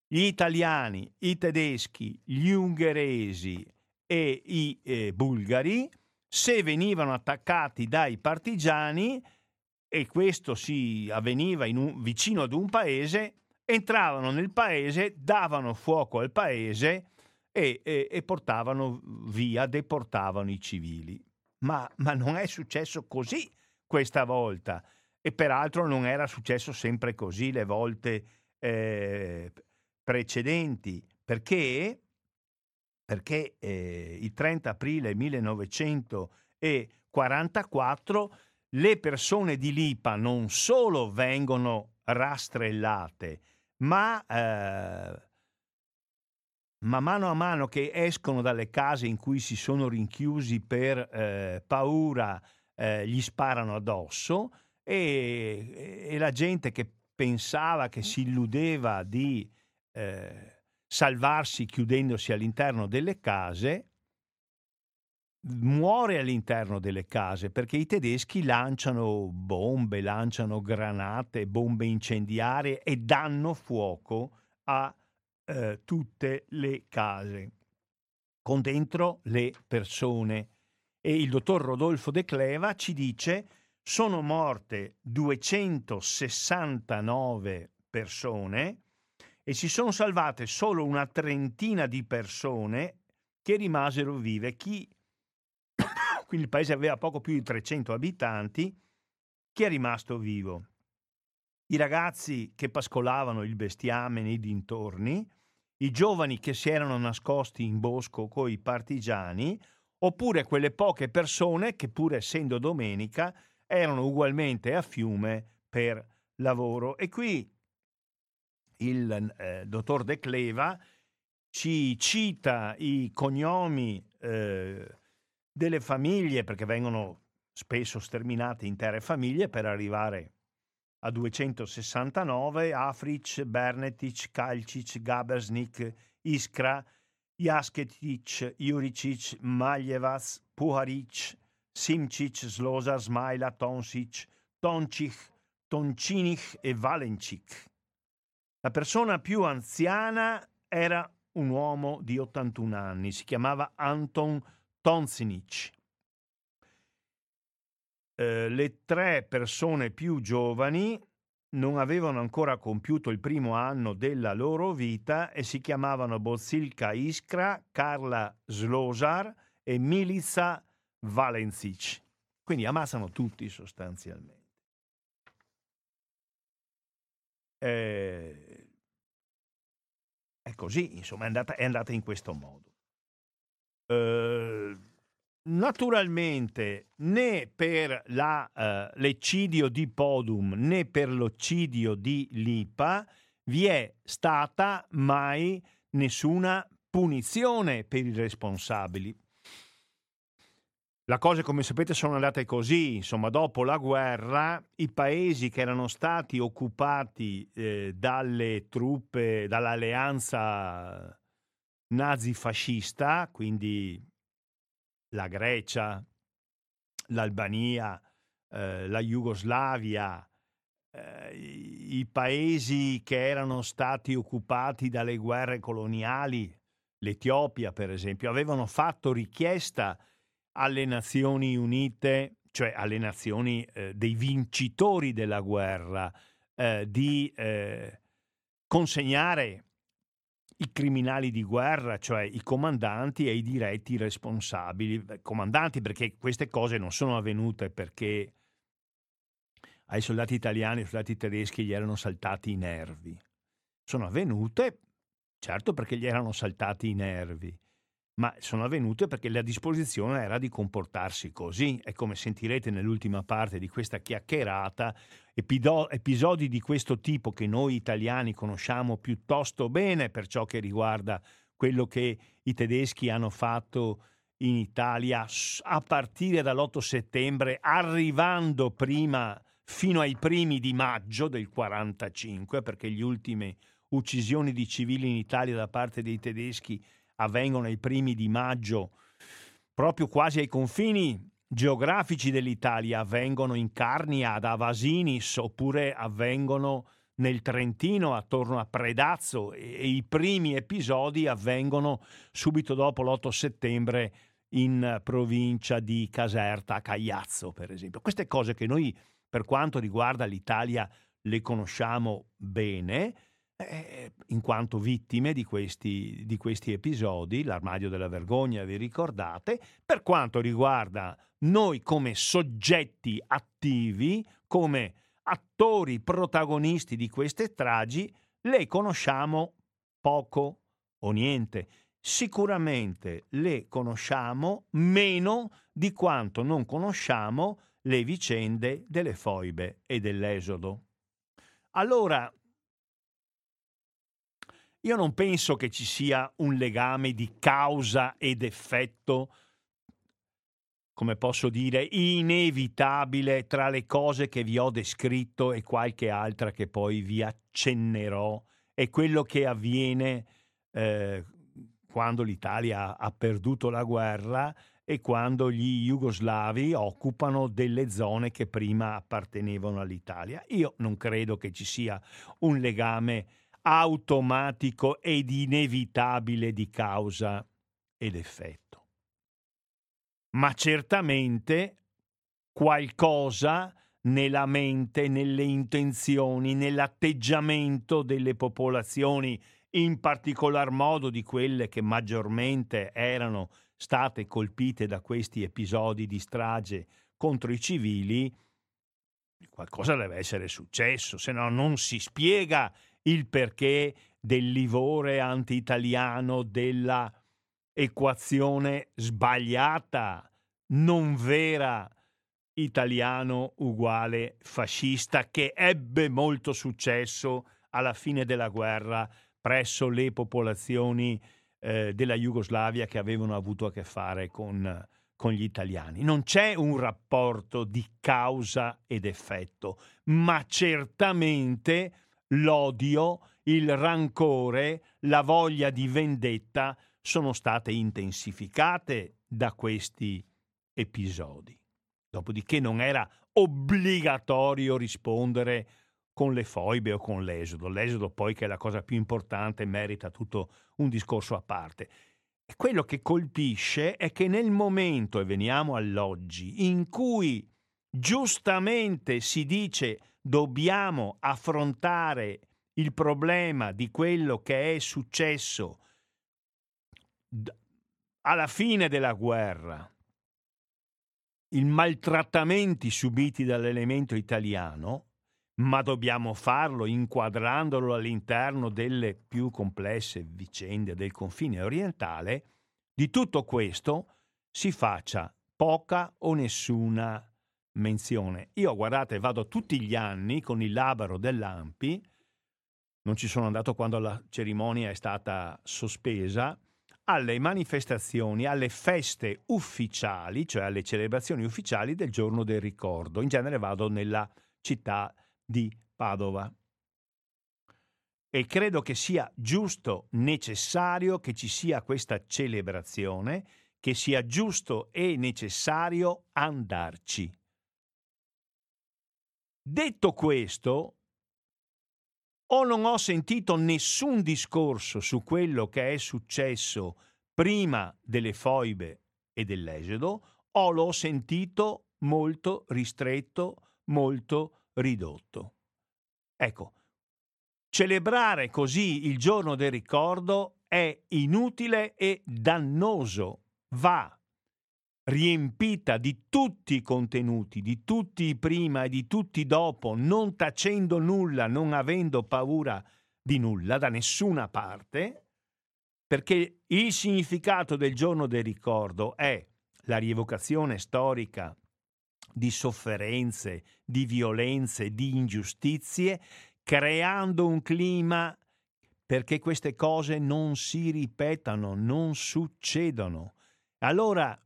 gli italiani, i tedeschi, gli ungheresi e i eh, bulgari, se venivano attaccati dai partigiani, e questo si avveniva un, vicino ad un paese, entravano nel paese, davano fuoco al paese e, e, e portavano via, deportavano i civili. Ma, ma, non è successo così questa volta e peraltro non era successo sempre così le volte eh, precedenti. Perché? Perché eh, il 30 aprile 1944 le persone di Lipa non solo vengono rastrellate, ma, eh, ma mano a mano che escono dalle case in cui si sono rinchiusi per eh, paura, eh, gli sparano addosso e, e, la gente che pensava, che si illudeva di eh, salvarsi chiudendosi all'interno delle case, muore all'interno delle case perché i tedeschi lanciano bombe, lanciano granate, bombe incendiarie e danno fuoco a eh, tutte le case, con dentro le persone. E il dottor Rodolfo De Cleva ci dice sono morte 269 persone e si sono salvate solo una trentina di persone che rimasero vive. Chi... Quindi il paese aveva poco più di 300 abitanti. Chi è rimasto vivo? I ragazzi che pascolavano il bestiame nei dintorni, i giovani che si erano nascosti in bosco coi partigiani, oppure quelle poche persone che, pur essendo domenica, erano ugualmente a fiume per lavoro. E qui il eh, dottor De Cleva ci cita i cognomi eh, delle famiglie, perché vengono spesso sterminate intere famiglie per arrivare a 269, Afric, Bernetic, Kalcic, Gabersnik, Iskra, Jasketic, Juricic, Maljevac, Puharic, Simcic, Slosar, Smajla, Tonsic, Toncic, Toncinic e Valencic. La persona più anziana era un uomo di 81 anni, si chiamava Anton Tonsinich. Eh, le tre persone più giovani non avevano ancora compiuto il primo anno della loro vita e si chiamavano Bozilka Iskra, Carla Slosar e Milica Valencic. Quindi ammazzano tutti sostanzialmente. Eh, è così, insomma, è andata, è andata in questo modo. Eh, naturalmente, né per la, uh, l'eccidio di Podum né per l'occidio di Lipa vi è stata mai nessuna punizione per i responsabili. La cose, come sapete, sono andate così. Insomma, dopo la guerra, i paesi che erano stati occupati eh, dalle truppe, dall'alleanza nazifascista, quindi la Grecia, l'Albania, eh, la Jugoslavia, eh, i paesi che erano stati occupati dalle guerre coloniali, l'Etiopia per esempio, avevano fatto richiesta alle Nazioni Unite, cioè alle nazioni eh, dei vincitori della guerra, eh, di eh, consegnare i criminali di guerra, cioè i comandanti e i diretti responsabili. Comandanti perché queste cose non sono avvenute perché ai soldati italiani ai soldati tedeschi gli erano saltati i nervi. Sono avvenute, certo perché gli erano saltati i nervi, ma sono avvenute perché la disposizione era di comportarsi così. E come sentirete nell'ultima parte di questa chiacchierata, episodi di questo tipo che noi italiani conosciamo piuttosto bene per ciò che riguarda quello che i tedeschi hanno fatto in Italia a partire dall'8 settembre, arrivando prima fino ai primi di maggio del 45, perché le ultime uccisioni di civili in Italia da parte dei tedeschi avvengono ai primi di maggio, proprio quasi ai confini geografici dell'Italia, avvengono in Carnia ad Avasinis oppure avvengono nel Trentino attorno a Predazzo e, i primi episodi avvengono subito dopo l'8 settembre in provincia di Caserta, a Cagliazzo per esempio. Queste cose che noi per quanto riguarda l'Italia le conosciamo bene, eh, in quanto vittime di questi, di questi episodi, l'armadio della vergogna, vi ricordate, per quanto riguarda noi come soggetti attivi, come attori protagonisti di queste stragi, le conosciamo poco o niente. Sicuramente le conosciamo meno di quanto non conosciamo le vicende delle foibe e dell'esodo. Allora, io non penso che ci sia un legame di causa ed effetto, come posso dire, inevitabile tra le cose che vi ho descritto e qualche altra che poi vi accennerò e quello che avviene eh, quando l'Italia ha perduto la guerra e quando gli jugoslavi occupano delle zone che prima appartenevano all'Italia. Io non credo che ci sia un legame automatico ed inevitabile di causa ed effetto. Ma certamente qualcosa nella mente, nelle intenzioni, nell'atteggiamento delle popolazioni, in particolar modo di quelle che maggiormente erano state colpite da questi episodi di strage contro i civili, qualcosa deve essere successo, se no non si spiega il perché del livore anti-italiano, della equazione sbagliata, non vera, italiano uguale fascista, che ebbe molto successo alla fine della guerra presso le popolazioni eh, della Jugoslavia che avevano avuto a che fare con, con gli italiani. Non c'è un rapporto di causa ed effetto, ma certamente l'odio, il rancore, la voglia di vendetta sono state intensificate da questi episodi. Dopodiché non era obbligatorio rispondere con le foibe o con l'esodo. L'esodo poi che è la cosa più importante merita tutto un discorso a parte. quello che colpisce è che nel momento, e veniamo all'oggi, in cui giustamente si dice dobbiamo affrontare il problema di quello che è successo alla fine della guerra, i maltrattamenti subiti dall'elemento italiano, ma dobbiamo farlo inquadrandolo all'interno delle più complesse vicende del confine orientale, di tutto questo si faccia poca o nessuna menzione. Io, guardate, vado tutti gli anni con il labaro dell'AMPI, non ci sono andato quando la cerimonia è stata sospesa, alle manifestazioni, alle feste ufficiali, cioè alle celebrazioni ufficiali del giorno del ricordo. In genere vado nella città di Padova. E credo che sia giusto, necessario che ci sia questa celebrazione, che sia giusto e necessario andarci. Detto questo, o non ho sentito nessun discorso su quello che è successo prima delle foibe e dell'esodo, o l'ho sentito molto ristretto, molto ridotto. Ecco, celebrare così il giorno del ricordo è inutile e dannoso, va riempita di tutti i contenuti, di tutti i prima e di tutti i dopo, non tacendo nulla, non avendo paura di nulla da nessuna parte, perché il significato del giorno del ricordo è la rievocazione storica di sofferenze, di violenze, di ingiustizie, creando un clima perché queste cose non si ripetano, non succedono. Allora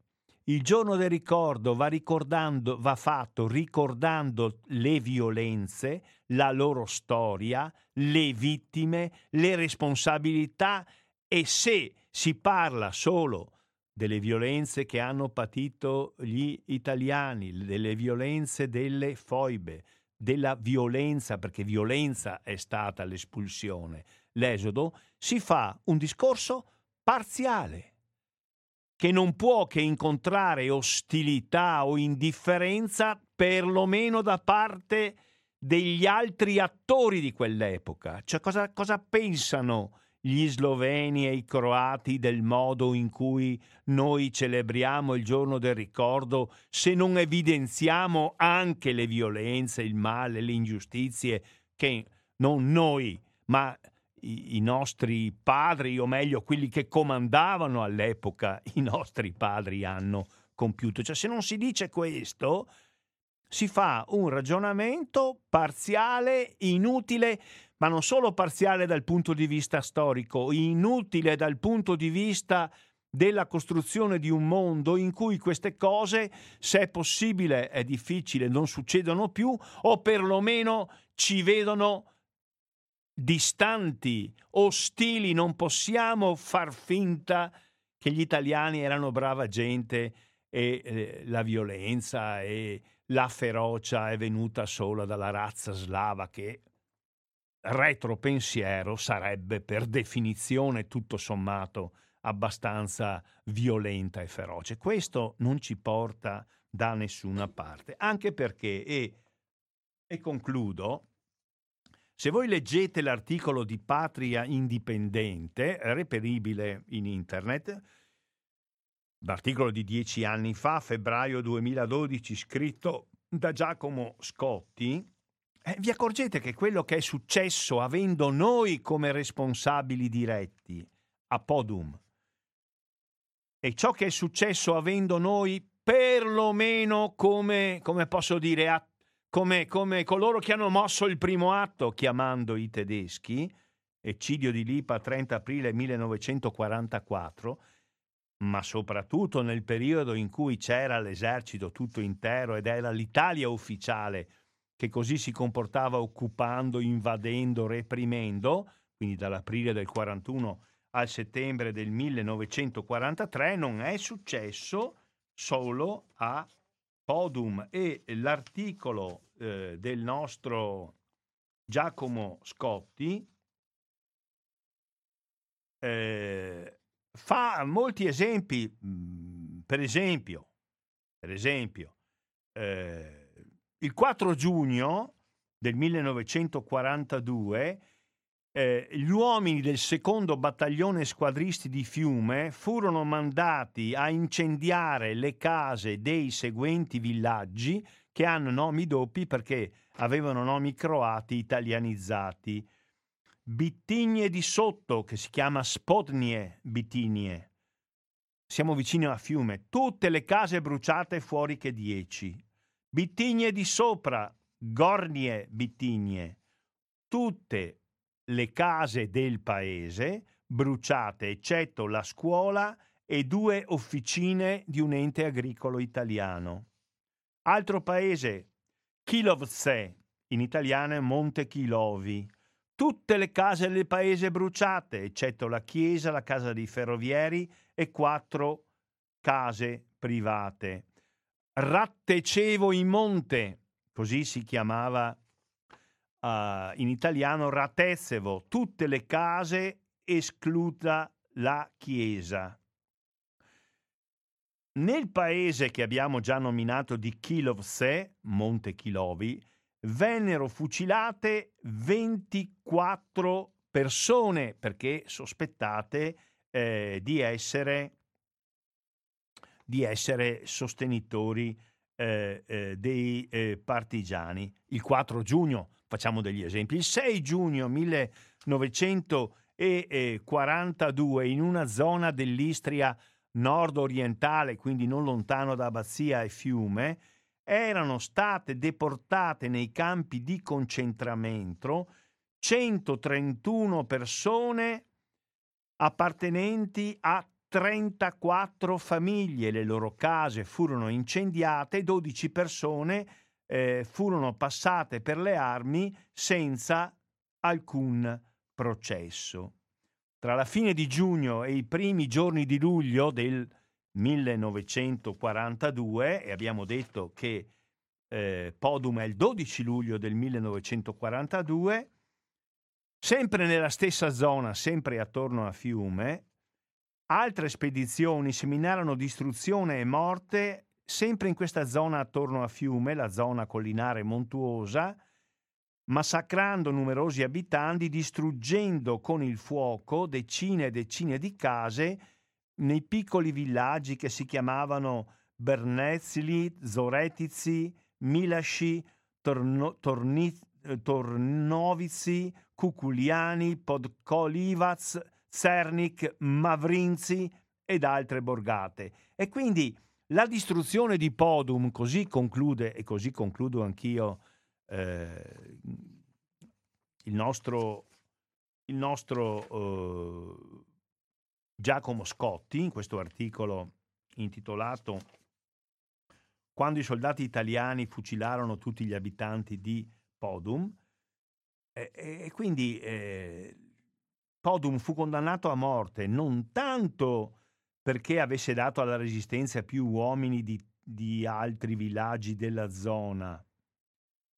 il giorno del ricordo va, va fatto ricordando le violenze, la loro storia, le vittime, le responsabilità e se si parla solo delle violenze che hanno patito gli italiani, delle violenze delle foibe, della violenza, perché violenza è stata l'espulsione, l'esodo, si fa un discorso parziale che non può che incontrare ostilità o indifferenza perlomeno da parte degli altri attori di quell'epoca. Cioè cosa, cosa pensano gli sloveni e i croati del modo in cui noi celebriamo il giorno del ricordo se non evidenziamo anche le violenze, il male, le ingiustizie che non noi, ma i, i nostri padri, o meglio quelli che comandavano all'epoca, i nostri padri hanno compiuto. Cioè se non si dice questo, si fa un ragionamento parziale, inutile, ma non solo parziale dal punto di vista storico, inutile dal punto di vista della costruzione di un mondo in cui queste cose, se è possibile, è difficile, non succedono più, o perlomeno ci vedono distanti, ostili, non possiamo far finta che gli italiani erano brava gente e eh, la violenza e la ferocia è venuta solo dalla razza slava che retropensiero sarebbe per definizione tutto sommato abbastanza violenta e feroce. Questo non ci porta da nessuna parte, anche perché, e, e concludo, se voi leggete l'articolo di Patria Indipendente, reperibile in internet, l'articolo di dieci anni fa, febbraio 2012, scritto da Giacomo Scotti, eh, vi accorgete che quello che è successo avendo noi come responsabili diretti a Podum e ciò che è successo avendo noi perlomeno come, come posso dire, a come, come coloro che hanno mosso il primo atto chiamando i tedeschi, eccidio di Lipa 30 aprile 1944, ma soprattutto nel periodo in cui c'era l'esercito tutto intero ed era l'Italia ufficiale che così si comportava occupando, invadendo, reprimendo, quindi dall'aprile del 41 al settembre del 1943, non è successo solo a Podum e l'articolo eh, del nostro Giacomo Scotti eh, fa molti esempi, mm, per esempio, per esempio eh, il 4 giugno del 1942 eh, gli uomini del secondo battaglione squadristi di Fiume furono mandati a incendiare le case dei seguenti villaggi che hanno nomi doppi perché avevano nomi croati italianizzati. Bittigne di Sotto, che si chiama Spodnie Bittinie. Siamo vicini a Fiume. Tutte le case bruciate fuori che dieci. Bittigne di Sopra, Gornie Bittigne. Tutte le case del paese bruciate, eccetto la scuola e due officine di un ente agricolo italiano. Altro paese, Kilovce, in italiano è Monte Chilovi. Tutte le case del paese bruciate, eccetto la chiesa, la casa dei ferrovieri e quattro case private. Rattecevo in monte, così si chiamava uh, in italiano Ratezzevo, tutte le case esclusa la chiesa. Nel paese che abbiamo già nominato di Kilovse, Monte Chilovi, vennero fucilate 24 persone perché sospettate eh, di, essere, di, essere, sostenitori eh, eh, dei eh, partigiani. Il 4 giugno, facciamo degli esempi, il 6 giugno 1942 in una zona dell'Istria nord-orientale, quindi non lontano da Abbazia e Fiume, erano state deportate nei campi di concentramento 131 persone appartenenti a 34 famiglie. Le loro case furono incendiate, 12 persone eh, furono passate per le armi senza alcun processo. Tra la fine di giugno e i primi giorni di luglio del 1942, e abbiamo detto che eh, Podum è il 12 luglio del 1942, sempre nella stessa zona, sempre attorno a Fiume, altre spedizioni seminarono distruzione e morte sempre in questa zona attorno a Fiume, la zona collinare montuosa, massacrando numerosi abitanti, distruggendo con il fuoco decine e decine di case nei piccoli villaggi che si chiamavano Bernezzili, Zoretizi, Milasci, Torno, Torni, Tornovizi, Cuculiani, Podkolivaz, Cernic, Mavrinzi ed altre borgate. E quindi la distruzione di Podum, così conclude, e così concludo anch'io eh, il nostro, il nostro eh, Giacomo Scotti, in questo articolo intitolato Quando i soldati italiani fucilarono tutti gli abitanti di Podum, e, e quindi eh, Podum fu condannato a morte non tanto perché avesse dato alla resistenza più uomini di, di altri villaggi della zona,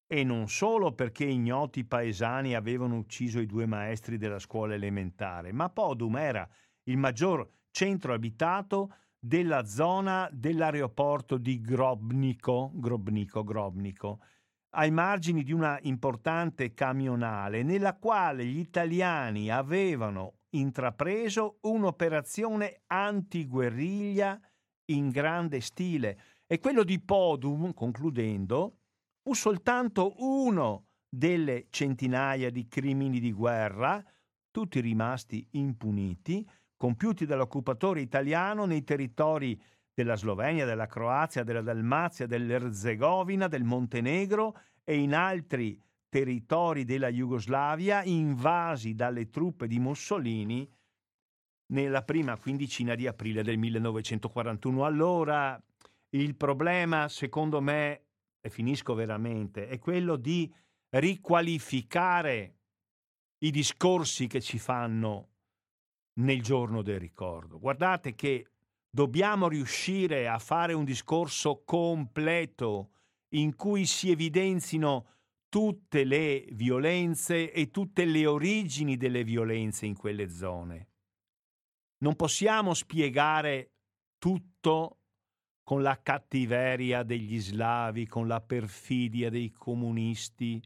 e non solo perché ignoti paesani avevano ucciso i due maestri della scuola elementare, ma Podum era il maggior centro abitato della zona dell'aeroporto di Grobnico, Grobnico, Grobnico, ai margini di una importante camionale nella quale gli italiani avevano intrapreso un'operazione antiguerriglia in grande stile e quello di Podum, concludendo, fu soltanto uno delle centinaia di crimini di guerra, tutti rimasti impuniti, compiuti dall'occupatore italiano nei territori della Slovenia, della Croazia, della Dalmazia, dell'Erzegovina, del Montenegro e in altri territori della Jugoslavia invasi dalle truppe di Mussolini nella prima quindicina di aprile del 1941. Allora il problema, secondo me, e finisco veramente, è quello di riqualificare i discorsi che ci fanno nel giorno del ricordo. Guardate che dobbiamo riuscire a fare un discorso completo in cui si evidenzino tutte le violenze e tutte le origini delle violenze in quelle zone. non possiamo spiegare tutto con la cattiveria degli slavi, con la perfidia dei comunisti.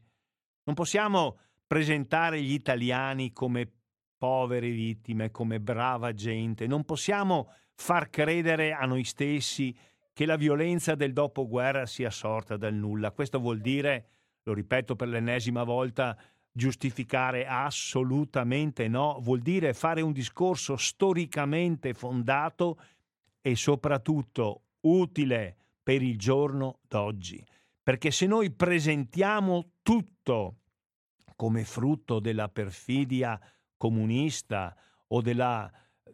Non possiamo presentare gli italiani come povere vittime, come brava gente. Non possiamo far credere a noi stessi che la violenza del dopoguerra sia sorta dal nulla. Questo vuol dire, lo ripeto per l'ennesima volta, giustificare assolutamente no, vuol dire fare un discorso storicamente fondato e soprattutto utile per il giorno d'oggi. Perché se noi presentiamo tutto come frutto della perfidia comunista o della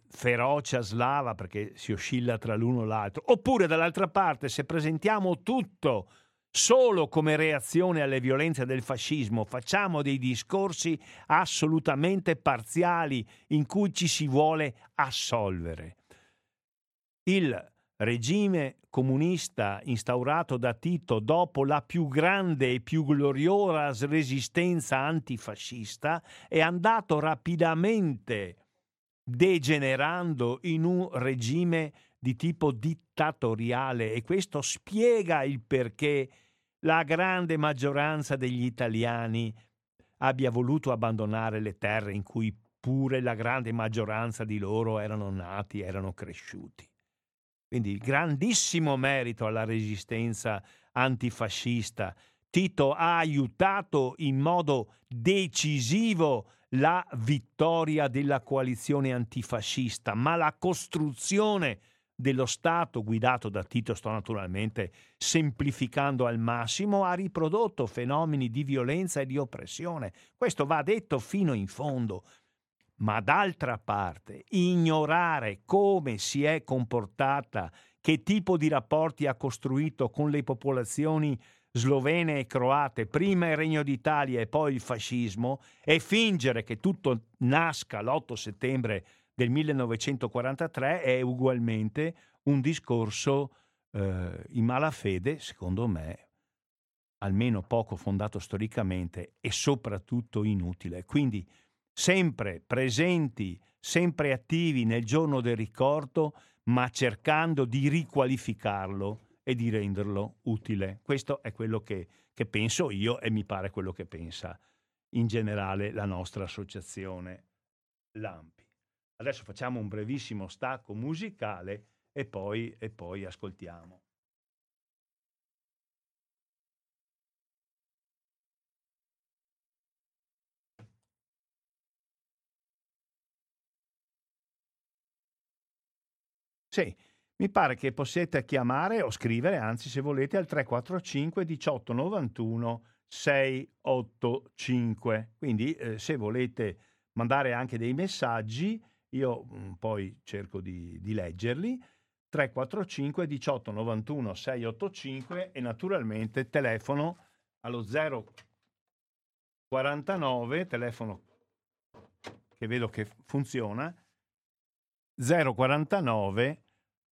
ferocia slava, perché si oscilla tra l'uno e l'altro, oppure dall'altra parte se presentiamo tutto solo come reazione alle violenze del fascismo, facciamo dei discorsi assolutamente parziali in cui ci si vuole assolvere. Il regime comunista instaurato da Tito dopo la più grande e più gloriosa resistenza antifascista è andato rapidamente degenerando in un regime di tipo dittatoriale e questo spiega il perché la grande maggioranza degli italiani abbia voluto abbandonare le terre in cui pure la grande maggioranza di loro erano nati, erano cresciuti. Quindi grandissimo merito alla resistenza antifascista. Tito ha aiutato in modo decisivo la vittoria della coalizione antifascista, ma la costruzione dello Stato guidato da Tito, sto naturalmente semplificando al massimo, ha riprodotto fenomeni di violenza e di oppressione. Questo va detto fino in fondo ma d'altra parte ignorare come si è comportata, che tipo di rapporti ha costruito con le popolazioni slovene e croate, prima il Regno d'Italia e poi il fascismo, e fingere che tutto nasca l'8 settembre del 1943 è ugualmente un discorso eh, in malafede, secondo me, almeno poco fondato storicamente e soprattutto inutile. Quindi sempre presenti, sempre attivi nel giorno del ricordo, ma cercando di riqualificarlo e di renderlo utile. Questo è quello che, che penso io e mi pare quello che pensa in generale la nostra associazione Lampi. Adesso facciamo un brevissimo stacco musicale e poi, e poi ascoltiamo. Sì, mi pare che possiate chiamare o scrivere, anzi se volete, al 345 18 91 685. Quindi eh, se volete mandare anche dei messaggi, io mh, mm, poi cerco di, di leggerli. 345 18 91 685 e naturalmente telefono allo 049, telefono che vedo che funziona, 049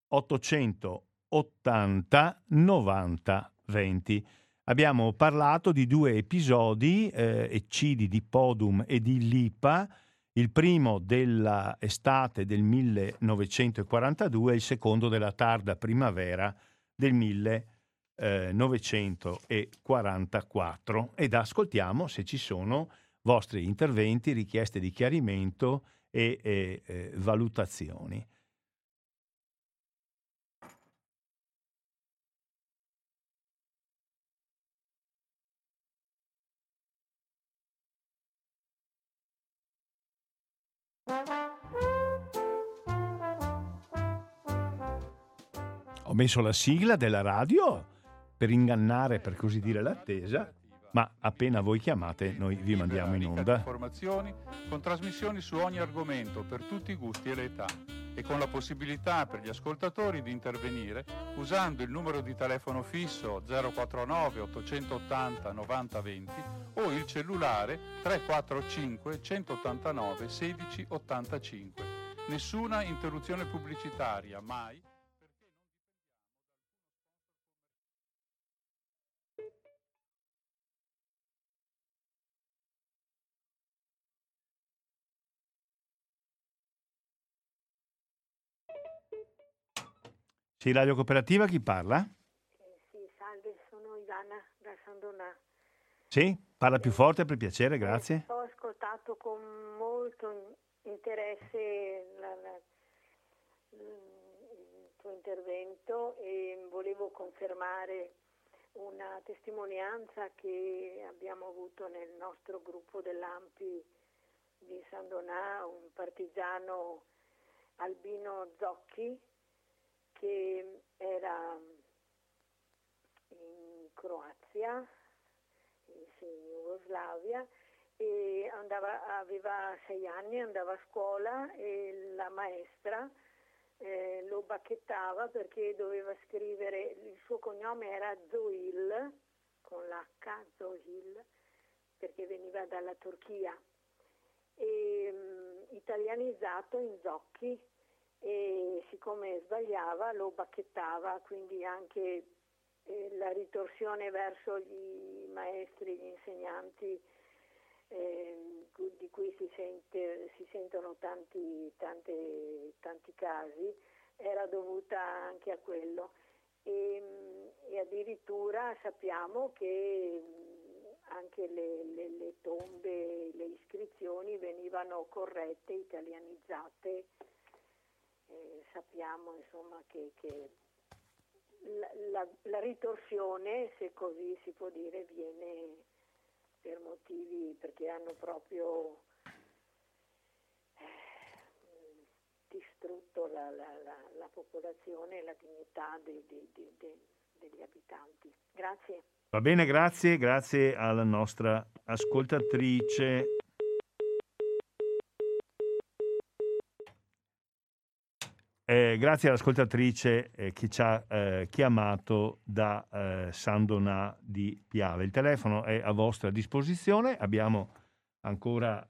880 90 20. Abbiamo parlato di due episodi, eh, eccidi di Podum e di Lipa, il primo dell'estate del 1942 e il secondo della tarda primavera del 1944. Ed ascoltiamo se ci sono vostri interventi, richieste di chiarimento e, e eh, valutazioni. Ho messo la sigla della radio per ingannare, per così dire, l'attesa ma appena voi chiamate noi vi mandiamo in onda. Informazioni con trasmissioni su ogni argomento per tutti i gusti e le età e con la possibilità per gli ascoltatori di intervenire usando il numero di telefono fisso 049 880 90 20 o il cellulare 345 189 16 85. Nessuna interruzione pubblicitaria, mai. Sì, Radio Cooperativa, chi parla? Eh, sì, salve, sono Ivana da San Donà. Sì, parla più forte per piacere, grazie. Eh, ho ascoltato con molto interesse la, la, il tuo intervento e volevo confermare una testimonianza che abbiamo avuto nel nostro gruppo dell'Ampi di San Donà, un partigiano Albino Zocchi che era in Croazia, in Jugoslavia, e andava, aveva sei anni, andava a scuola e la maestra eh, lo bacchettava perché doveva scrivere, il suo cognome era Zoil, con l'H, Zoil, perché veniva dalla Turchia, e, um, italianizzato in Zocchi e siccome sbagliava lo bacchettava, quindi anche eh, la ritorsione verso gli maestri, gli insegnanti, eh, di cui si, sente, si sentono tanti, tante, tanti casi, era dovuta anche a quello. E, e addirittura sappiamo che anche le, le, le tombe, le iscrizioni venivano corrette, italianizzate eh, sappiamo insomma che, che la, la, la, ritorsione, se così si può dire, viene per motivi perché hanno proprio eh, distrutto la, la, popolazione e la dignità de, de, de, degli abitanti. Grazie. Va bene, grazie, grazie alla nostra ascoltatrice. Eh, grazie all'ascoltatrice eh, che ci ha eh, chiamato da eh, San Donà di Piave. Il telefono è a vostra disposizione, abbiamo ancora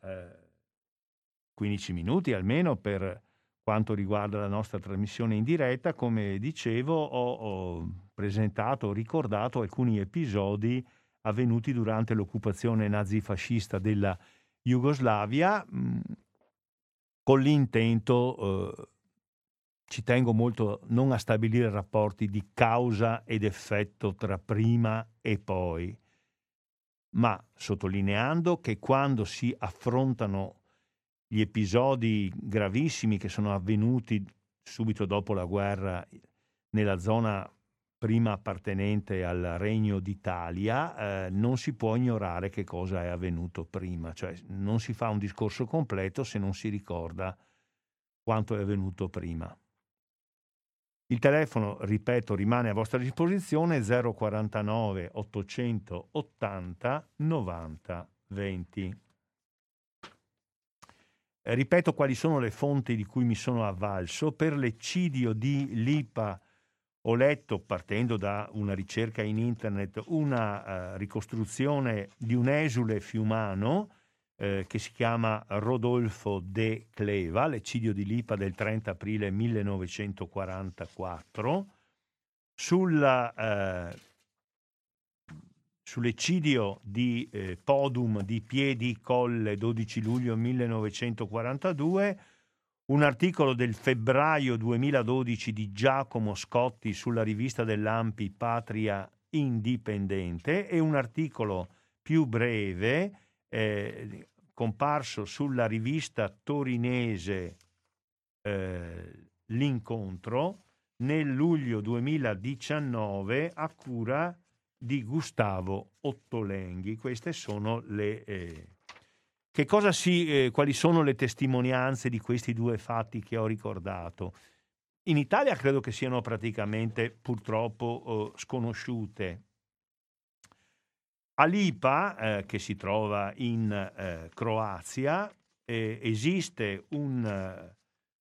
15 eh, minuti almeno per quanto riguarda la nostra trasmissione in diretta. Come dicevo, ho, ho presentato, ho ricordato alcuni episodi avvenuti durante l'occupazione nazifascista della Jugoslavia mh, mm, con l'intento eh, ci tengo molto non a stabilire rapporti di causa ed effetto tra prima e poi, ma sottolineando che quando si affrontano gli episodi gravissimi che sono avvenuti subito dopo la guerra nella zona prima appartenente al Regno d'Italia, eh, non si può ignorare che cosa è avvenuto prima, cioè non si fa un discorso completo se non si ricorda quanto è avvenuto prima. Il telefono, ripeto, rimane a vostra disposizione 049 880 90 20. Ripeto quali sono le fonti di cui mi sono avvalso. Per l'eccidio di Lipa ho letto, partendo da una ricerca in internet, una uh, ricostruzione di un esule fiumano eh, che si chiama Rodolfo de Cleva, l'eccidio di Lipa del 30 aprile 1944, sulla, eh, sull'eccidio di eh, Podum di Piedi Colle 12 luglio 1942, un articolo del febbraio 2012 di Giacomo Scotti sulla rivista dell'Ampi Patria Indipendente e un articolo più breve eh, comparso sulla rivista torinese eh, L'incontro nel luglio 2019 a cura di Gustavo Ottolenghi. Queste sono le... Eh, si, eh, quali sono le testimonianze di questi due fatti che ho ricordato? In Italia credo che siano praticamente purtroppo eh, sconosciute. A Lipa, eh, che si trova in eh, Croazia, eh, esiste un, eh,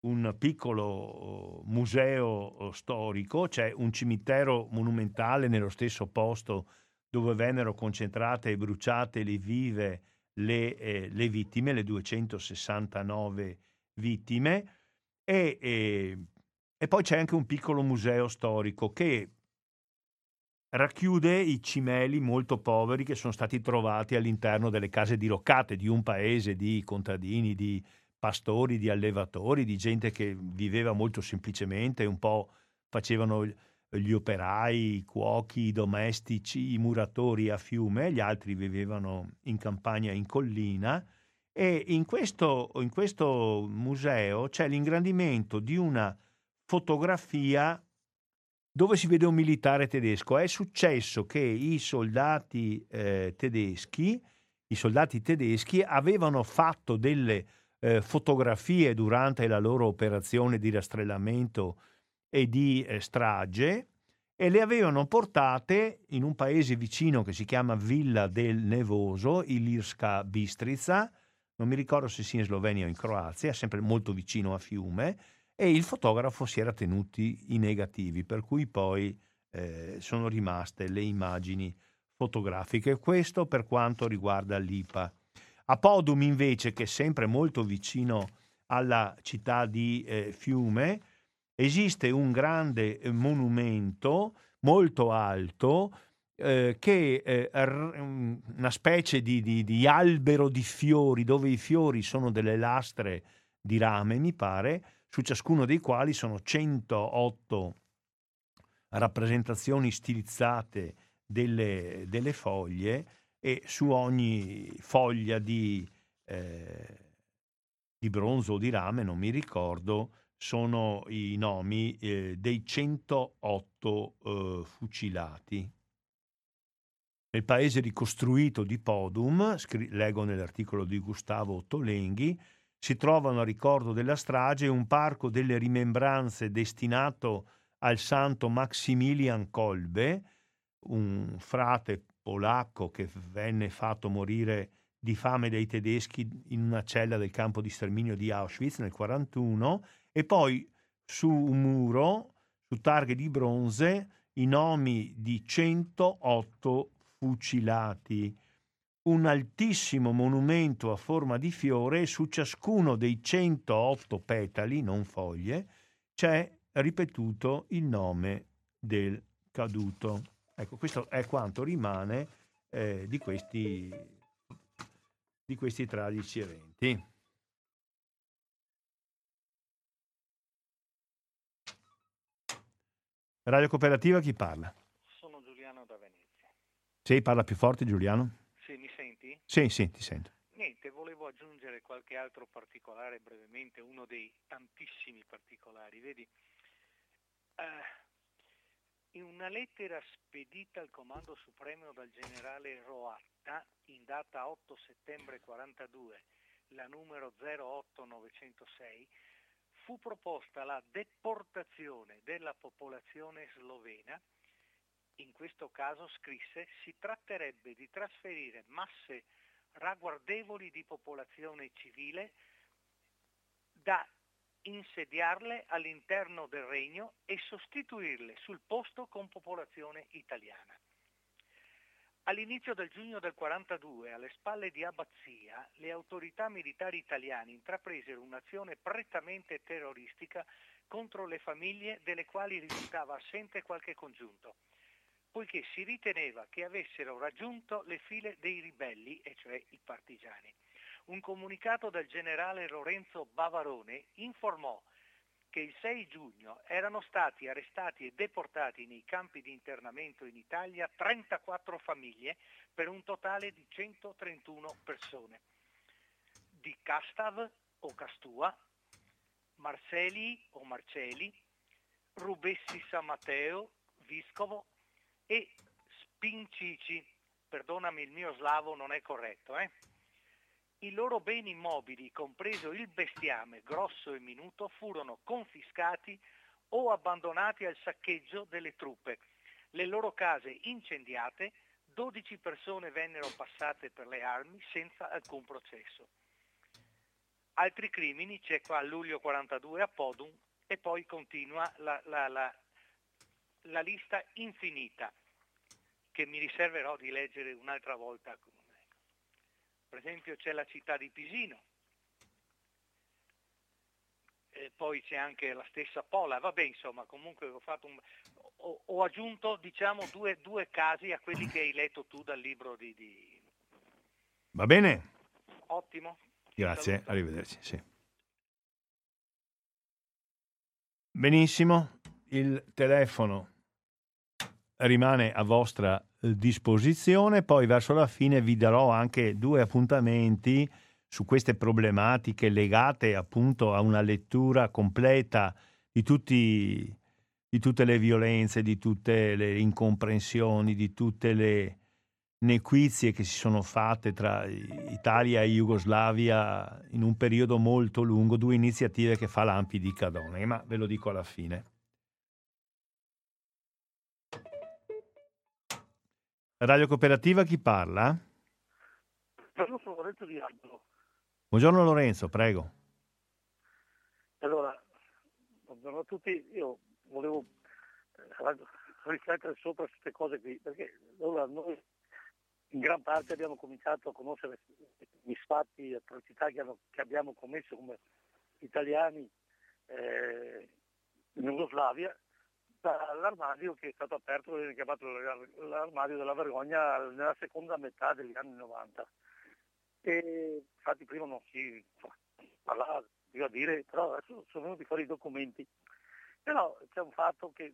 un, piccolo museo storico, c'è un cimitero monumentale nello stesso posto dove vennero concentrate e bruciate le vive le, eh, le vittime, le 269 vittime, e, e, e poi c'è anche un piccolo museo storico che racchiude i cimeli molto poveri che sono stati trovati all'interno delle case diroccate di un paese di contadini, di pastori, di allevatori, di gente che viveva molto semplicemente, un po' facevano gli operai, i cuochi, i domestici, i muratori a fiume, gli altri vivevano in campagna in collina. E in questo, in questo museo c'è l'ingrandimento di una fotografia dove si vede un militare tedesco. È successo che i soldati eh, tedeschi, i soldati tedeschi avevano fatto delle eh, fotografie durante la loro operazione di rastrellamento e di eh, strage e le avevano portate in un paese vicino che si chiama Villa del Nevoso, Ilirska Bistrica, non mi ricordo se sia in Slovenia o in Croazia, sempre molto vicino a Fiume, e il fotografo si era tenuti i negativi, per cui poi eh, sono rimaste le immagini fotografiche. Questo per quanto riguarda l'IPA. A Podum invece, che è sempre molto vicino alla città di eh, Fiume, esiste un grande eh, monumento molto alto eh, che è eh, una specie di, di, di, albero di fiori dove i fiori sono delle lastre di rame, mi pare, su ciascuno dei quali sono 108 rappresentazioni stilizzate delle, delle foglie e su ogni foglia di, eh, di, bronzo o di rame, non mi ricordo, sono i nomi eh, dei 108 eh, fucilati. Nel paese ricostruito di Podum, scri- leggo nell'articolo di Gustavo Tolenghi, si trovano a ricordo della strage un parco delle rimembranze destinato al santo Maximilian Kolbe, un frate polacco che venne fatto morire di fame dai tedeschi in una cella del campo di sterminio di Auschwitz nel 1941 e poi su un muro, su targhe di bronze, i nomi di 108 fucilati un altissimo monumento a forma di fiore e su ciascuno dei 108 petali, non foglie, c'è ripetuto il nome del caduto. Ecco, questo è quanto rimane eh, di, questi, di questi tragici eventi. Radio Cooperativa, chi parla? Sono Giuliano da Venezia. Sì, parla più forte Giuliano? Sì, sì, ti sento. Niente, volevo aggiungere qualche altro particolare brevemente, uno dei tantissimi particolari. Vedi, uh, in una lettera spedita al Comando Supremo dal generale Roatta, in data 8 settembre 42, la numero 08906, fu proposta la deportazione della popolazione slovena in questo caso scrisse, si tratterebbe di trasferire masse ragguardevoli di popolazione civile da insediarle all'interno del regno e sostituirle sul posto con popolazione italiana. All'inizio del giugno del 42, alle spalle di Abbazia, le autorità militari italiane intrapresero un'azione prettamente terroristica contro le famiglie delle quali risultava assente qualche congiunto poiché si riteneva che avessero raggiunto le file dei ribelli, e cioè i partigiani. Un comunicato del generale Lorenzo Bavarone informò che il 6 giugno erano stati arrestati e deportati nei campi di internamento in Italia 34 famiglie per un totale di 131 persone. Di Castav o Castua, Marceli o Marceli, Rubessi San Matteo, Viscovo e Spincici, perdonami il mio slavo non è corretto, eh? I loro beni immobili, compreso il bestiame grosso e minuto, furono confiscati o abbandonati al saccheggio delle truppe. Le loro case incendiate, 12 persone vennero passate per le armi senza alcun processo. Altri crimini c'è qua a luglio 42 a Podum e poi continua la, la, la, la lista infinita che mi riserverò di leggere un'altra volta. Per esempio c'è la città di Pisino, e poi c'è anche la stessa Pola, vabbè insomma comunque ho, un, ho, ho aggiunto diciamo due, due, casi a quelli che hai letto tu dal libro di... di... Va bene? Ottimo. Grazie, arrivederci. Sì. Benissimo, il telefono rimane a vostra eh, disposizione, poi verso la fine vi darò anche due appuntamenti su queste problematiche legate appunto a una lettura completa di, tutti, di tutte le violenze, di tutte le incomprensioni, di tutte le nequizie che si sono fatte tra Italia e Jugoslavia in un periodo molto lungo, due iniziative che fa l'Ampi di Cadone, ma ve lo dico alla fine. Radio Cooperativa, chi parla? Sono Lorenzo di Albero. Buongiorno Lorenzo, prego. Allora, buongiorno a tutti, io volevo eh, riflettere sopra queste cose qui, perché allora, noi in gran parte abbiamo cominciato a conoscere gli sfatti e atrocità che, hanno, che, abbiamo commesso come italiani eh, in Jugoslavia dall'armadio che è stato aperto, viene chiamato l'armadio della vergogna nella seconda metà degli anni 90. E infatti prima non si parlava, a dire, però adesso sono venuti fuori i documenti. Però c'è un fatto che,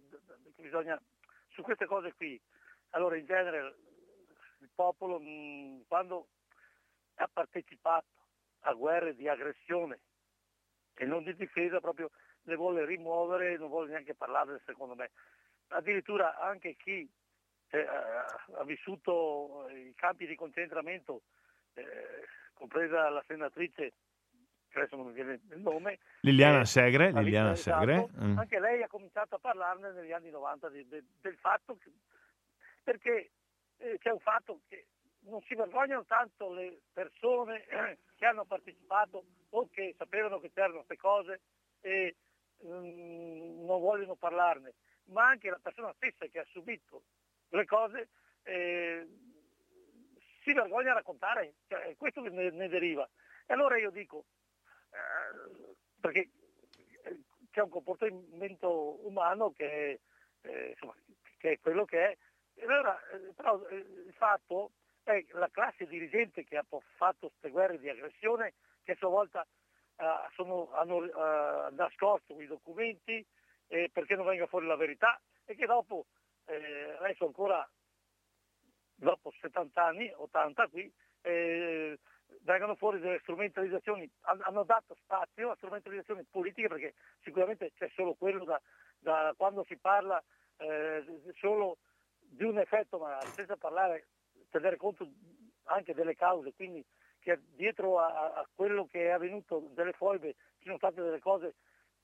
che bisogna, su queste cose qui, allora in genere il popolo mh, quando ha partecipato a guerre di aggressione e non di difesa proprio le vuole rimuovere, non vuole neanche parlarne secondo me. Addirittura anche chi eh, ha vissuto i campi di concentramento, eh, compresa la senatrice, adesso non mi viene il nome. Liliana eh, Segre, Liliana Segre. Mm. Anche lei ha cominciato a parlarne negli anni 90 di, de, del fatto che, perché eh, c'è un fatto che non si vergognano tanto le persone che hanno partecipato o che sapevano che c'erano queste cose e non vogliono parlarne, ma anche la persona stessa che ha subito le cose eh, si vergogna a raccontare, cioè, questo ne, ne, deriva. E allora io dico, eh, perché eh, c'è un comportamento umano che, eh, insomma, che è quello che è, allora, eh, però eh, il fatto è la classe dirigente che ha fatto queste guerre di aggressione, che a sua volta uh, sono, hanno uh, nascosto i documenti eh, perché non venga fuori la verità e che dopo, eh, adesso ancora dopo 70 anni, 80 qui, eh, vengono fuori delle strumentalizzazioni, hanno dato spazio a strumentalizzazioni politiche perché sicuramente c'è solo quello da, da quando si parla eh, solo di un effetto, ma senza parlare, tenere conto anche delle cause, quindi che dietro a, a quello che è avvenuto delle foibe ci sono state delle cose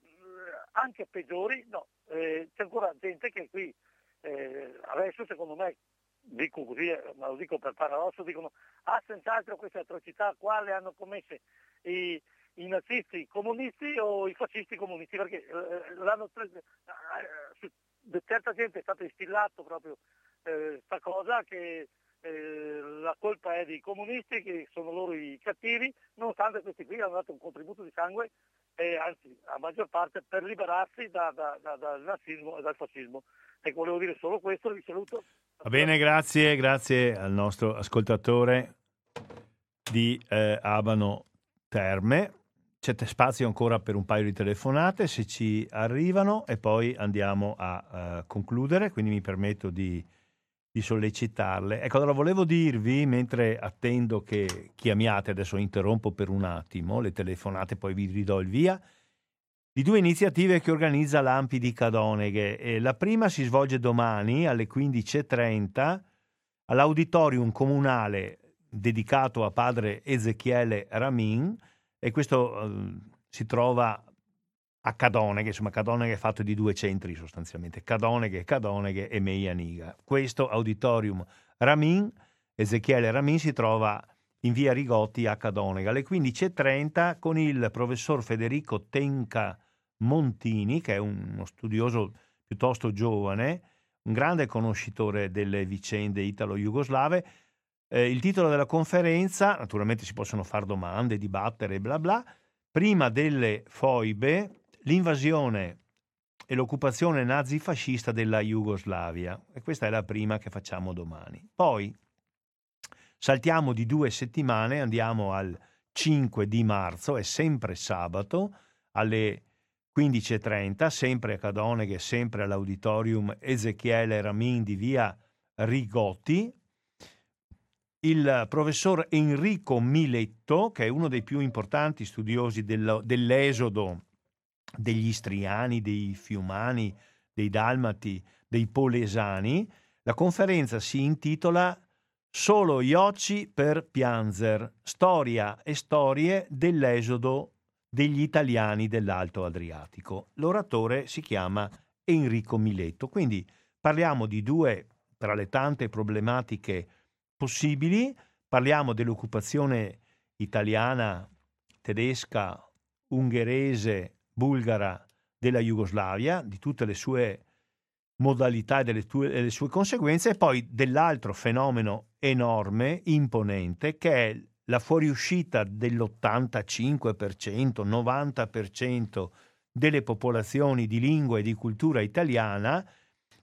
eh, anche peggiori, no, eh, c'è ancora gente che qui eh, adesso secondo me, dico così, eh, ma lo dico per paradosso, dicono ah senz'altro queste atrocità qua le hanno commesse i, i nazisti comunisti o i fascisti comunisti, perché eh, l'hanno preso, eh, certa gente è stato instillato proprio questa eh, cosa che eh, la colpa è dei comunisti che sono loro i cattivi, nonostante questi qui hanno dato un contributo di sangue e anzi a maggior parte per liberarsi da, da, da, dal nazismo e dal fascismo. Ecco, volevo dire solo questo, vi saluto. Va bene, grazie, grazie al nostro ascoltatore di eh, Abano Terme. C'è spazio ancora per un paio di telefonate se ci arrivano e poi andiamo a uh, concludere, quindi mi permetto di, di, sollecitarle. Ecco, allora volevo dirvi, mentre attendo che chiamiate, adesso interrompo per un attimo le telefonate, poi vi ridò il via, di due iniziative che organizza l'Ampi di Cadoneghe. E la prima si svolge domani alle 15.30 all'auditorium comunale dedicato a padre Ezechiele Ramin, e questo eh, si trova a Cadoneghe, insomma Cadoneghe è fatto di due centri sostanzialmente, Cadoneghe, Cadoneghe e Meianiga. Questo auditorium Ramin, Ezechiele Ramin, si trova in via Rigotti a Cadonega alle 15.30 con il professor Federico Tenca Montini, che è uno studioso piuttosto giovane, un grande conoscitore delle vicende italo-jugoslave, eh, il titolo della conferenza, naturalmente si possono fare domande, dibattere, bla bla, prima delle foibe, l'invasione e l'occupazione nazifascista della Jugoslavia. E questa è la prima che facciamo domani. Poi saltiamo di due settimane, andiamo al 5 di marzo, è sempre sabato, alle 15.30, sempre a Cadoneghe, sempre all'Auditorium Ezechiele Ramin di via Rigotti. Il professor Enrico Miletto, che è uno dei più importanti studiosi del, dell'esodo degli Istriani, dei Fiumani, dei Dalmati, dei Polesani, la conferenza si intitola Solo Iocci per Pianzer, storia e storie dell'esodo degli italiani dell'Alto Adriatico. L'oratore si chiama Enrico Miletto. Quindi parliamo di due, tra le tante problematiche possibili, parliamo dell'occupazione italiana, tedesca, ungherese, bulgara della Jugoslavia, di tutte le sue modalità e delle, tue, delle sue conseguenze, e poi dell'altro fenomeno enorme, imponente, che è la fuoriuscita dell'85%, 90% delle popolazioni di lingua e di cultura italiana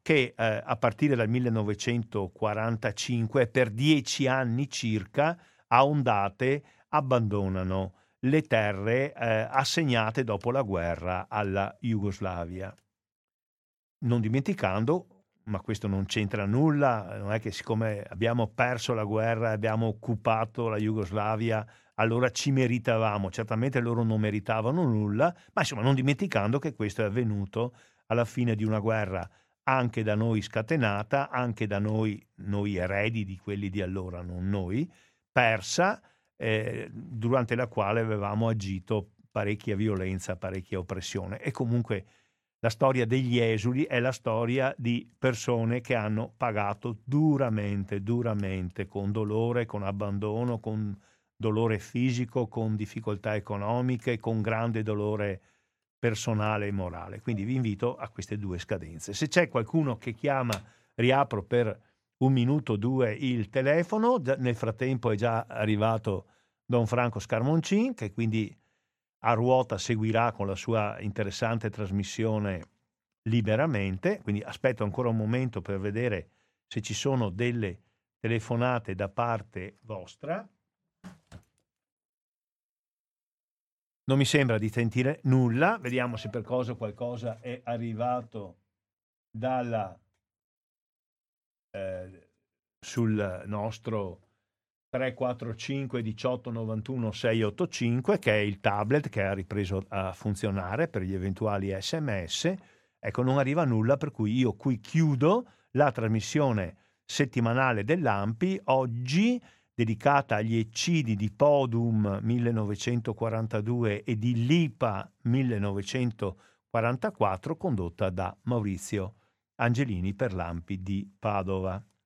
che eh, a partire dal 1945 per dieci anni circa a ondate abbandonano le terre eh, assegnate dopo la guerra alla Jugoslavia. Non dimenticando ma questo non c'entra nulla, non è che siccome abbiamo perso la guerra abbiamo occupato la Jugoslavia, allora ci meritavamo, certamente loro non meritavano nulla, ma insomma non dimenticando che questo è avvenuto alla fine di una guerra anche da noi scatenata, anche da noi, noi eredi di quelli di allora, non noi, persa, eh, durante la quale avevamo agito parecchia violenza, parecchia oppressione e comunque la storia degli esuli è la storia di persone che hanno pagato duramente, duramente, con dolore, con abbandono, con dolore fisico, con difficoltà economiche, con grande dolore personale e morale. Quindi vi invito a queste due scadenze. Se c'è qualcuno che chiama, riapro per un minuto o due il telefono. Nel frattempo è già arrivato Don Franco Scarmoncin, che quindi a ruota seguirà con la sua interessante trasmissione liberamente, quindi aspetto ancora un momento per vedere se ci sono delle telefonate da parte vostra. Non mi sembra di sentire nulla, vediamo se per cosa qualcosa è arrivato dalla, eh, sul nostro 345 18 91 685 che è il tablet che ha ripreso a funzionare per gli eventuali sms ecco non arriva nulla per cui io qui chiudo la trasmissione settimanale dell'AMPI oggi dedicata agli eccidi di Podum 1942 e di Lipa 1944 condotta da Maurizio Angelini per l'AMPI di Padova